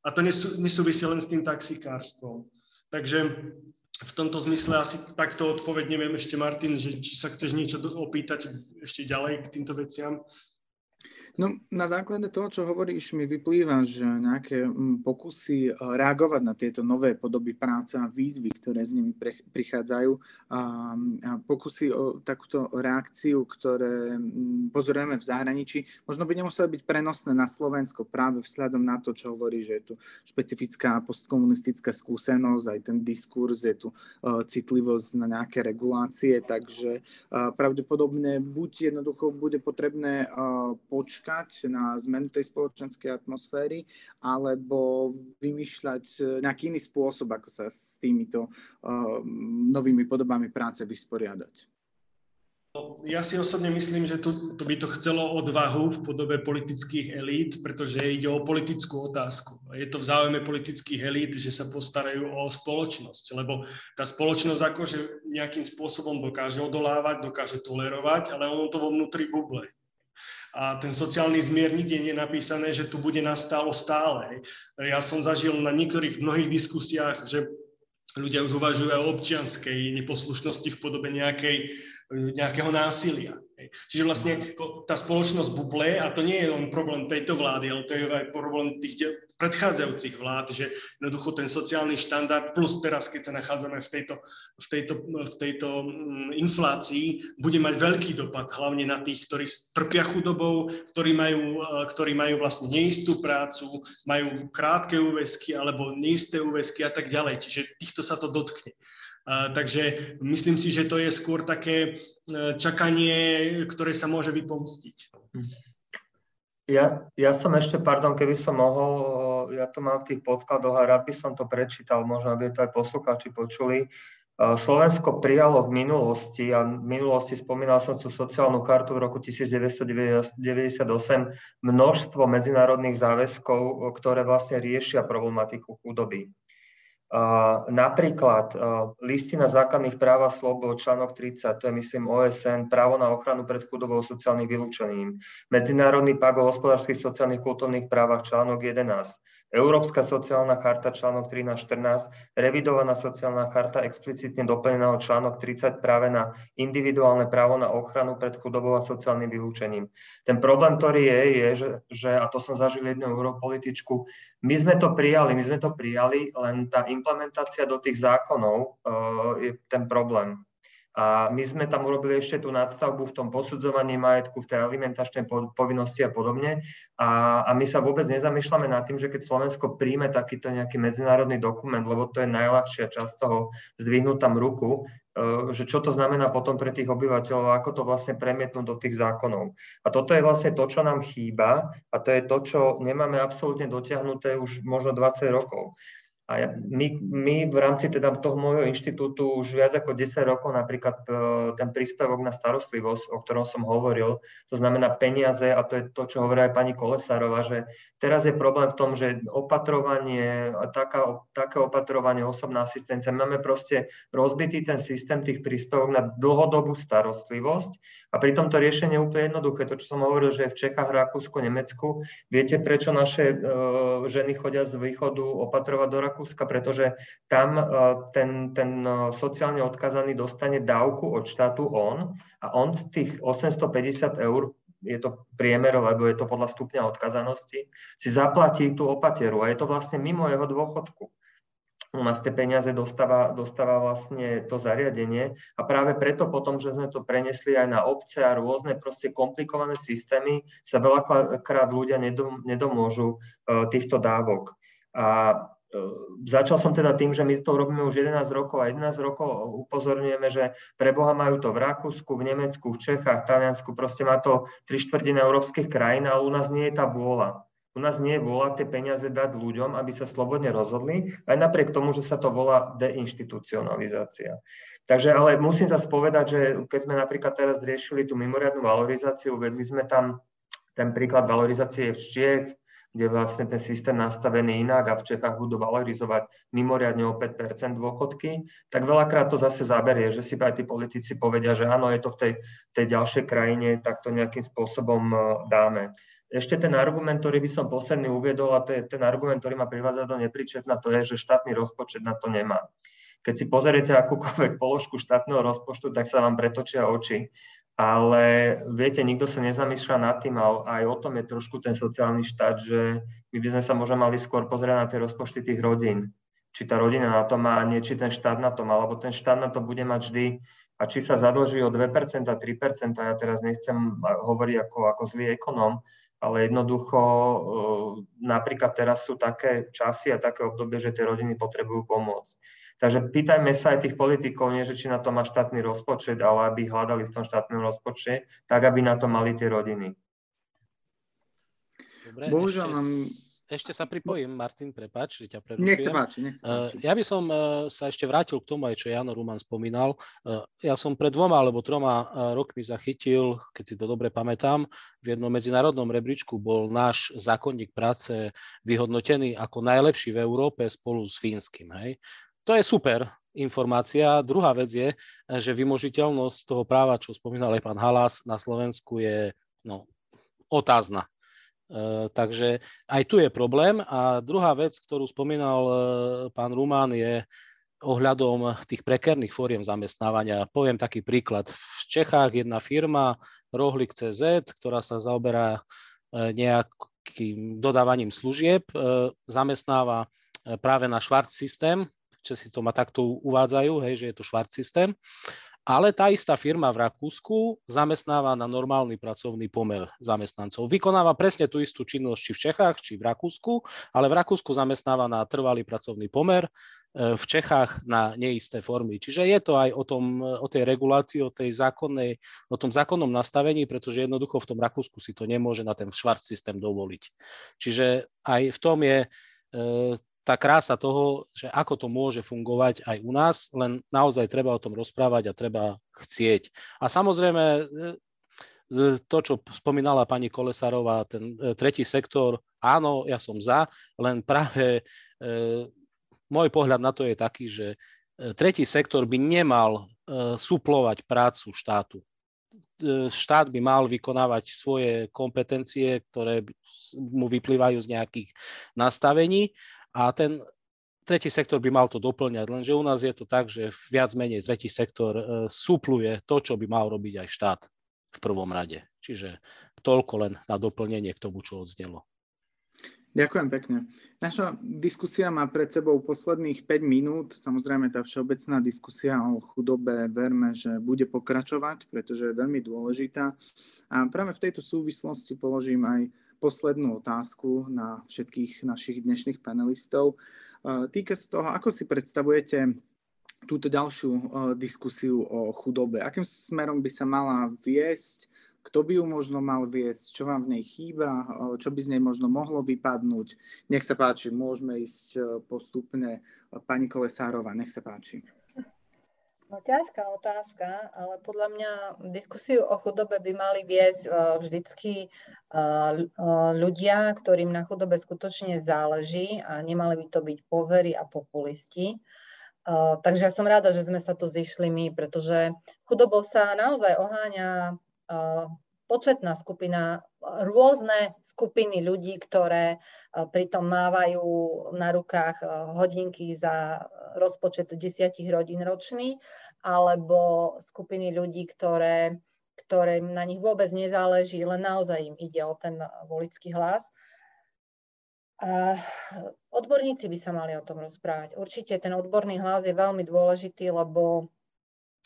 A to nesú, nesúvisí len s tým taxikárstvom. Takže v tomto zmysle asi takto odpoveď neviem ešte, Martin, že či sa chceš niečo opýtať ešte ďalej k týmto veciam. No, na základe toho, čo hovoríš, mi vyplýva, že nejaké mm, pokusy eh, reagovať na tieto nové podoby práce a výzvy, ktoré s nimi prichádzajú, a, a pokusy o takúto reakciu, ktoré mm, pozorujeme v zahraničí, možno by nemuseli byť prenosné na Slovensko práve vzhľadom na to, čo hovorí, že je tu špecifická postkomunistická skúsenosť, aj ten diskurs, je tu uh, citlivosť na nejaké regulácie, takže uh, pravdepodobne buď jednoducho bude potrebné uh, počkať, počkať na zmenu tej spoločenskej atmosféry alebo vymýšľať e, nejaký iný spôsob, ako sa s týmito uh, novými podobami práce vysporiadať. Ja si osobne myslím, že tu, to by to chcelo odvahu v podobe politických elít, pretože ide o politickú otázku. Je to v záujme politických elít, že sa postarajú o spoločnosť, lebo tá spoločnosť akože nejakým spôsobom dokáže odolávať, dokáže tolerovať, ale ono to vo vnútri buble a ten sociálny zmier nikde nie je napísané, že tu bude nastálo stále. Ja som zažil na niektorých mnohých diskusiách, že ľudia už uvažujú o občianskej neposlušnosti v podobe nejakej, nejakého násilia. Čiže vlastne tá spoločnosť buble, a to nie je len problém tejto vlády, ale to je aj problém tých predchádzajúcich vlád, že jednoducho ten sociálny štandard, plus teraz, keď sa nachádzame v tejto, v tejto, v tejto mm, inflácii, bude mať veľký dopad hlavne na tých, ktorí trpia chudobou, ktorí majú, e, ktorí majú vlastne neistú prácu, majú krátke úväzky alebo neisté úväzky a tak ďalej. Čiže týchto sa to dotkne. Uh, takže myslím si, že to je skôr také uh, čakanie, ktoré sa môže vypomstiť. Ja, ja som ešte, pardon, keby som mohol, ja to mám v tých podkladoch a rád by som to prečítal, možno aby to aj poslucháči počuli. Slovensko prijalo v minulosti, a v minulosti spomínal som tú sociálnu kartu v roku 1998, množstvo medzinárodných záväzkov, ktoré vlastne riešia problematiku chudoby. Napríklad listina základných práv a slobod, článok 30, to je myslím OSN, právo na ochranu pred chudobou sociálnym vylúčením. Medzinárodný pakt o hospodárskych, sociálnych, kultúrnych právach, článok 11. Európska sociálna charta článok 13-14, revidovaná sociálna charta explicitne doplnená o článok 30 práve na individuálne právo na ochranu pred chudobou a sociálnym vylúčením. Ten problém, ktorý je, je, že, že a to som zažil jednu europolitičku, my sme to prijali, my sme to prijali, len tá implementácia do tých zákonov uh, je ten problém. A my sme tam urobili ešte tú nadstavbu v tom posudzovaní majetku, v tej alimentačnej povinnosti a podobne. A, a my sa vôbec nezamýšľame nad tým, že keď Slovensko príjme takýto nejaký medzinárodný dokument, lebo to je najľahšia časť toho zdvihnúť tam ruku, e, že čo to znamená potom pre tých obyvateľov, ako to vlastne premietnúť do tých zákonov. A toto je vlastne to, čo nám chýba a to je to, čo nemáme absolútne dotiahnuté už možno 20 rokov. A my, my v rámci teda toho môjho inštitútu už viac ako 10 rokov napríklad e, ten príspevok na starostlivosť, o ktorom som hovoril, to znamená peniaze, a to je to, čo hovorí aj pani Kolesárova, že teraz je problém v tom, že opatrovanie, taká, také opatrovanie, osobná asistencia, máme proste rozbitý ten systém tých príspevok na dlhodobú starostlivosť a pritom to riešenie je úplne jednoduché. To, čo som hovoril, že v Čechách, Rakúsku, Nemecku, viete, prečo naše uh, ženy chodia z východu opatrovať do Rakúska? Rakúska, pretože tam e, ten, ten e, sociálne odkazaný dostane dávku od štátu on a on z tých 850 eur je to priemer, lebo je to podľa stupňa odkazanosti, si zaplatí tú opateru a je to vlastne mimo jeho dôchodku. U nás tie peniaze dostáva, dostáva vlastne to zariadenie a práve preto potom, že sme to prenesli aj na obce a rôzne proste komplikované systémy, sa veľakrát ľudia nedomôžu e, týchto dávok. A začal som teda tým, že my to robíme už 11 rokov a 11 rokov upozorňujeme, že pre Boha majú to v Rakúsku, v Nemecku, v Čechách, v Taliansku, proste má to tri štvrtiny európskych krajín, ale u nás nie je tá vôľa. U nás nie je vôľa tie peniaze dať ľuďom, aby sa slobodne rozhodli, aj napriek tomu, že sa to volá deinstitucionalizácia. Takže ale musím sa povedať, že keď sme napríklad teraz riešili tú mimoriadnú valorizáciu, vedli sme tam ten príklad valorizácie v Čiech, kde vlastne ten systém nastavený inak a v Čechách budú valorizovať mimoriadne o 5 dôchodky, tak veľakrát to zase zaberie, že si aj tí politici povedia, že áno, je to v tej, tej ďalšej krajine, tak to nejakým spôsobom e, dáme. Ešte ten argument, ktorý by som posledný uviedol, a to je ten argument, ktorý ma privádza do nepričetna, to je, že štátny rozpočet na to nemá. Keď si pozriete akúkoľvek položku štátneho rozpočtu, tak sa vám pretočia oči ale viete, nikto sa nezamýšľa nad tým a aj o tom je trošku ten sociálny štát, že my by sme sa možno mali skôr pozrieť na tie rozpočty tých rodín. Či tá rodina na to má, nie či ten štát na to má, lebo ten štát na to bude mať vždy a či sa zadlží o 2%, 3%, ja teraz nechcem hovoriť ako, ako zlý ekonóm, ale jednoducho napríklad teraz sú také časy a také obdobie, že tie rodiny potrebujú pomôcť. Takže pýtajme sa aj tých politikov, nie že či na to má štátny rozpočet, ale aby hľadali v tom štátnom rozpočte, tak aby na to mali tie rodiny. Dobre, Bohužiaľ ešte, nám... ešte sa pripojím, Martin, prepáč, že ťa prerušujem. Nech sa páči, nech sa eh, páči. Ja by som eh, sa ešte vrátil k tomu, aj čo Jano Ruman spomínal. Eh, ja som pred dvoma alebo troma rokmi zachytil, keď si to dobre pamätám, v jednom medzinárodnom rebríčku bol náš zákonník práce vyhodnotený ako najlepší v Európe spolu s fínskym. Hej? To je super informácia. Druhá vec je, že vymožiteľnosť toho práva, čo spomínal aj pán Halas, na Slovensku je no, otázna. E, takže aj tu je problém. A druhá vec, ktorú spomínal e, pán Rumán, je ohľadom tých prekerných fóriem zamestnávania. Poviem taký príklad. V Čechách jedna firma, Rohlik CZ, ktorá sa zaoberá e, nejakým dodávaním služieb, e, zamestnáva e, práve na švart systém, že si to ma takto uvádzajú, hej, že je to švart systém. Ale tá istá firma v Rakúsku zamestnáva na normálny pracovný pomer zamestnancov. Vykonáva presne tú istú činnosť či v Čechách, či v Rakúsku, ale v Rakúsku zamestnáva na trvalý pracovný pomer, e, v Čechách na neisté formy. Čiže je to aj o, tom, o tej regulácii, o, tej zákonnej, o tom zákonnom nastavení, pretože jednoducho v tom Rakúsku si to nemôže na ten švart systém dovoliť. Čiže aj v tom je e, tá krása toho, že ako to môže fungovať aj u nás, len naozaj treba o tom rozprávať a treba chcieť. A samozrejme, e, e, to, čo spomínala pani Kolesárová, ten e, tretí sektor, áno, ja som za, len práve môj pohľad na to je taký, že tretí sektor by nemal suplovať prácu štátu. Štát by mal vykonávať svoje kompetencie, ktoré mu vyplývajú z nejakých nastavení a ten tretí sektor by mal to doplňať, lenže u nás je to tak, že viac menej tretí sektor e, supluje to, čo by mal robiť aj štát v prvom rade. Čiže toľko len na doplnenie k tomu, čo odznelo. Ďakujem pekne. Naša diskusia má pred sebou posledných 5 minút. Samozrejme, tá všeobecná diskusia o chudobe verme, že bude pokračovať, pretože je veľmi dôležitá. A práve v tejto súvislosti položím aj poslednú otázku na všetkých našich dnešných panelistov. Týka sa toho, ako si predstavujete túto ďalšiu diskusiu o chudobe. Akým smerom by sa mala viesť? kto by ju možno mal viesť, čo vám v nej chýba, čo by z nej možno mohlo vypadnúť. Nech sa páči, môžeme ísť postupne. Pani Kolesárova, nech sa páči. No ťažká otázka, ale podľa mňa diskusiu o chudobe by mali viesť e, vždycky e, ľudia, ktorým na chudobe skutočne záleží a nemali by to byť pozery a populisti. Takže ja som rada, že sme sa tu zišli my, pretože chudobou sa naozaj oháňa početná skupina, rôzne skupiny ľudí, ktoré pritom mávajú na rukách hodinky za rozpočet desiatich rodín ročný, alebo skupiny ľudí, ktoré, ktoré na nich vôbec nezáleží, len naozaj im ide o ten volický hlas. Odborníci by sa mali o tom rozprávať. Určite ten odborný hlas je veľmi dôležitý, lebo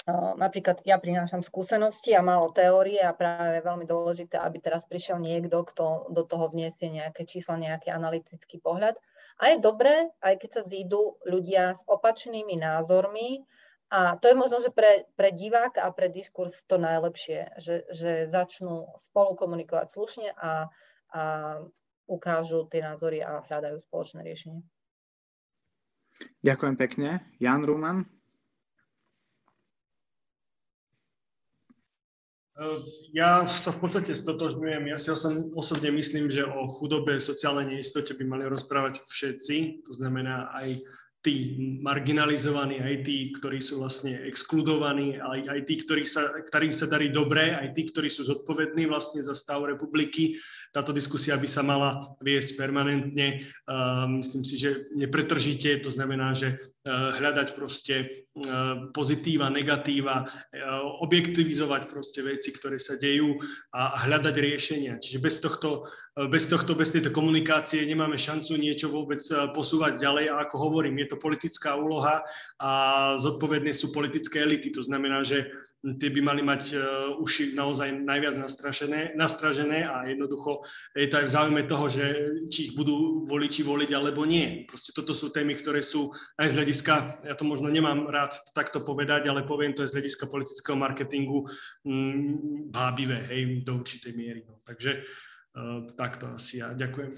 Napríklad ja prinášam skúsenosti a málo teórie a práve je veľmi dôležité, aby teraz prišiel niekto, kto do toho vniesie nejaké čísla, nejaký analytický pohľad. A je dobré, aj keď sa zídu ľudia s opačnými názormi, a to je možno, že pre, pre diváka a pre diskurs to najlepšie, že, že začnú spolu komunikovať slušne a, a ukážu tie názory a hľadajú spoločné riešenie. Ďakujem pekne. Jan Ruman. Ja sa v podstate stotožňujem. Ja si osobne myslím, že o chudobe, sociálnej neistote by mali rozprávať všetci. To znamená aj tí marginalizovaní, aj tí, ktorí sú vlastne exkludovaní, aj, aj tí, ktorí sa, ktorým sa darí dobre, aj tí, ktorí sú zodpovední vlastne za stav republiky. Táto diskusia by sa mala viesť permanentne. Myslím si, že nepretržite, to znamená, že uh, hľadať proste uh, pozitíva, negatíva, objektivizovať proste veci, ktoré sa dejú a, hľadať riešenia. Čiže bez tohto bez tohto, bez tejto komunikácie nemáme šancu niečo vôbec posúvať ďalej. A ako hovorím, je to politická úloha a zodpovedné sú politické elity. To znamená, že tie by mali mať uši naozaj najviac nastražené, nastražené a jednoducho je to aj v záujme toho, že či ich budú voliči voliť alebo nie. Proste toto sú témy, ktoré sú aj z hľadiska, ja to možno nemám rád takto povedať, ale poviem to aj z hľadiska politického marketingu mm, bábivé, hej, do určitej miery. No. Takže uh, takto asi ja. Ďakujem.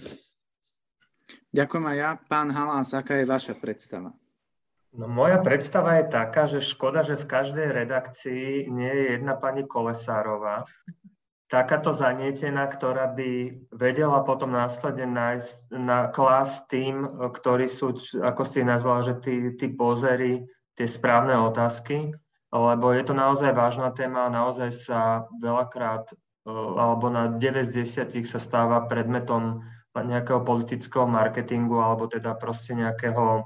Ďakujem aj ja. Pán Halás, aká je vaša predstava? No moja predstava je taká, že škoda, že v každej redakcii nie je jedna pani Kolesárová, takáto zanietená, ktorá by vedela potom následne nájsť, na klas tým, ktorí sú, ako ste nazvala, že tí, tí pozery, tie správne otázky, lebo je to naozaj vážna téma a naozaj sa veľakrát, e, alebo na 9 z 10 sa stáva predmetom nejakého politického marketingu alebo teda proste nejakého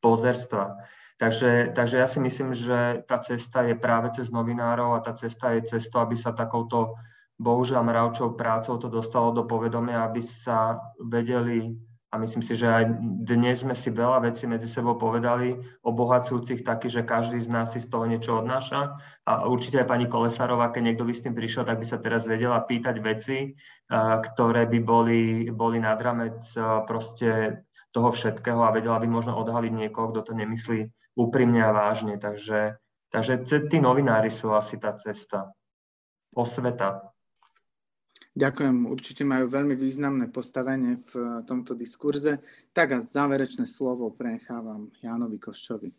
pozerstva. Takže, takže ja si myslím, že tá cesta je práve cez novinárov a tá cesta je cestou, aby sa takouto bohužiaľ mravčou prácou to dostalo do povedomia, aby sa vedeli, a myslím si, že aj dnes sme si veľa vecí medzi sebou povedali, obohacujúcich taký, že každý z nás si z toho niečo odnáša. A určite aj pani Kolesárová, keď niekto by s tým prišiel, tak by sa teraz vedela pýtať veci, ktoré by boli, boli nad ramec proste toho všetkého a vedela by možno odhaliť niekoho, kto to nemyslí úprimne a vážne. Takže, takže tí novinári sú asi tá cesta. Osveta. Ďakujem, určite majú veľmi významné postavenie v tomto diskurze. Tak a záverečné slovo prenechávam Jánovi Koščovi.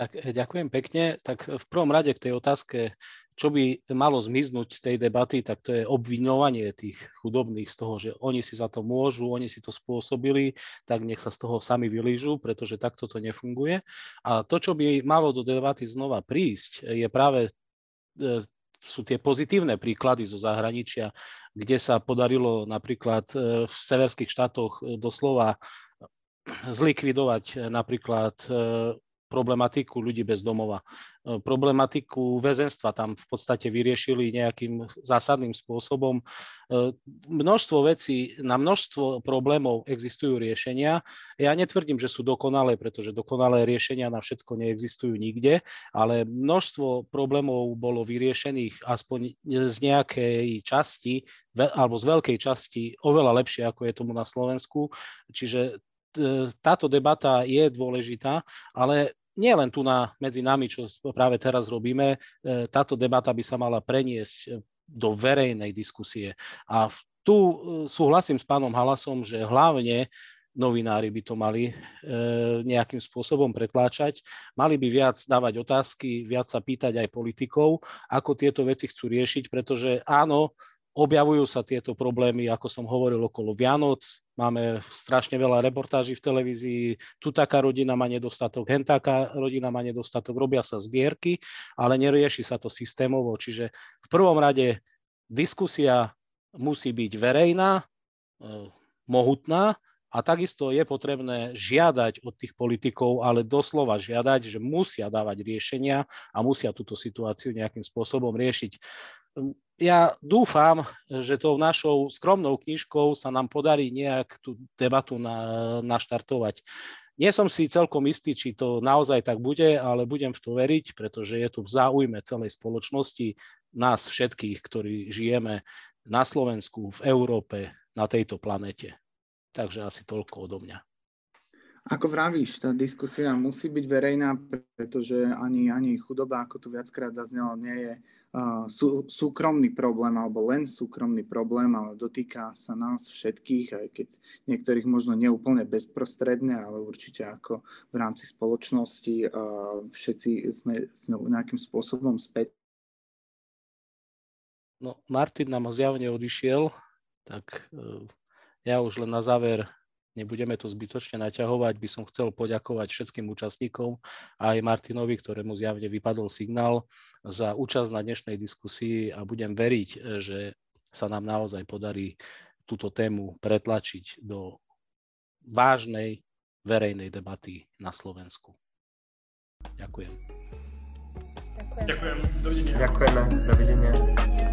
Tak ďakujem pekne. Tak v prvom rade k tej otázke čo by malo zmiznúť z tej debaty, tak to je obviňovanie tých chudobných z toho, že oni si za to môžu, oni si to spôsobili, tak nech sa z toho sami vylížu, pretože takto to nefunguje. A to, čo by malo do debaty znova prísť, je práve sú tie pozitívne príklady zo zahraničia, kde sa podarilo napríklad e, v severských štátoch e, doslova zlikvidovať napríklad problematiku ľudí bez domova. E, problematiku väzenstva tam v podstate vyriešili nejakým zásadným spôsobom. E, množstvo vecí, na množstvo problémov existujú riešenia. Ja netvrdím, že sú dokonalé, pretože dokonalé riešenia na všetko neexistujú nikde, ale množstvo problémov bolo vyriešených aspoň z nejakej časti alebo z veľkej časti oveľa lepšie, ako je tomu na Slovensku. Čiže táto debata je dôležitá, ale nie len tu na, medzi nami, čo práve teraz robíme, e, táto debata by sa mala preniesť e, do verejnej diskusie. A tu e, súhlasím s pánom Halasom, že hlavne novinári by to mali nejakým spôsobom pretláčať. Mali by viac dávať otázky, viac sa pýtať aj politikov, ako tieto veci chcú riešiť, pretože áno, Objavujú sa tieto problémy, ako som hovoril, okolo Vianoc. Máme strašne veľa reportáží v televízii. Tu taká rodina má nedostatok, hen taká rodina má nedostatok. Robia sa zbierky, ale nerieši sa to systémovo. Čiže v prvom rade diskusia musí byť verejná, eh, mohutná a takisto je potrebné žiadať od tých politikov, ale doslova žiadať, že musia dávať riešenia a musia túto situáciu nejakým spôsobom riešiť ja dúfam, že tou našou skromnou knižkou sa nám podarí nejak tú debatu na, naštartovať. Nie som si celkom istý, či to naozaj tak bude, ale budem v to veriť, pretože je tu v záujme celej spoločnosti, nás všetkých, ktorí žijeme na Slovensku, v Európe, na tejto planete. Takže asi toľko odo mňa. Ako vravíš, tá diskusia musí byť verejná, pretože ani, ani chudoba, ako tu viackrát zaznelo, nie je sú, súkromný problém alebo len súkromný problém, ale dotýka sa nás všetkých, aj keď niektorých možno neúplne bezprostredne, ale určite ako v rámci spoločnosti všetci sme s ňou nejakým spôsobom späť. No, Martin nám zjavne odišiel, tak e, ja už len na záver nebudeme to zbytočne naťahovať, by som chcel poďakovať všetkým účastníkom a aj Martinovi, ktorému zjavne vypadol signál za účasť na dnešnej diskusii a budem veriť, že sa nám naozaj podarí túto tému pretlačiť do vážnej verejnej debaty na Slovensku. Ďakujem. Ďakujem. Dovidenia. Ďakujeme. Dovidenia.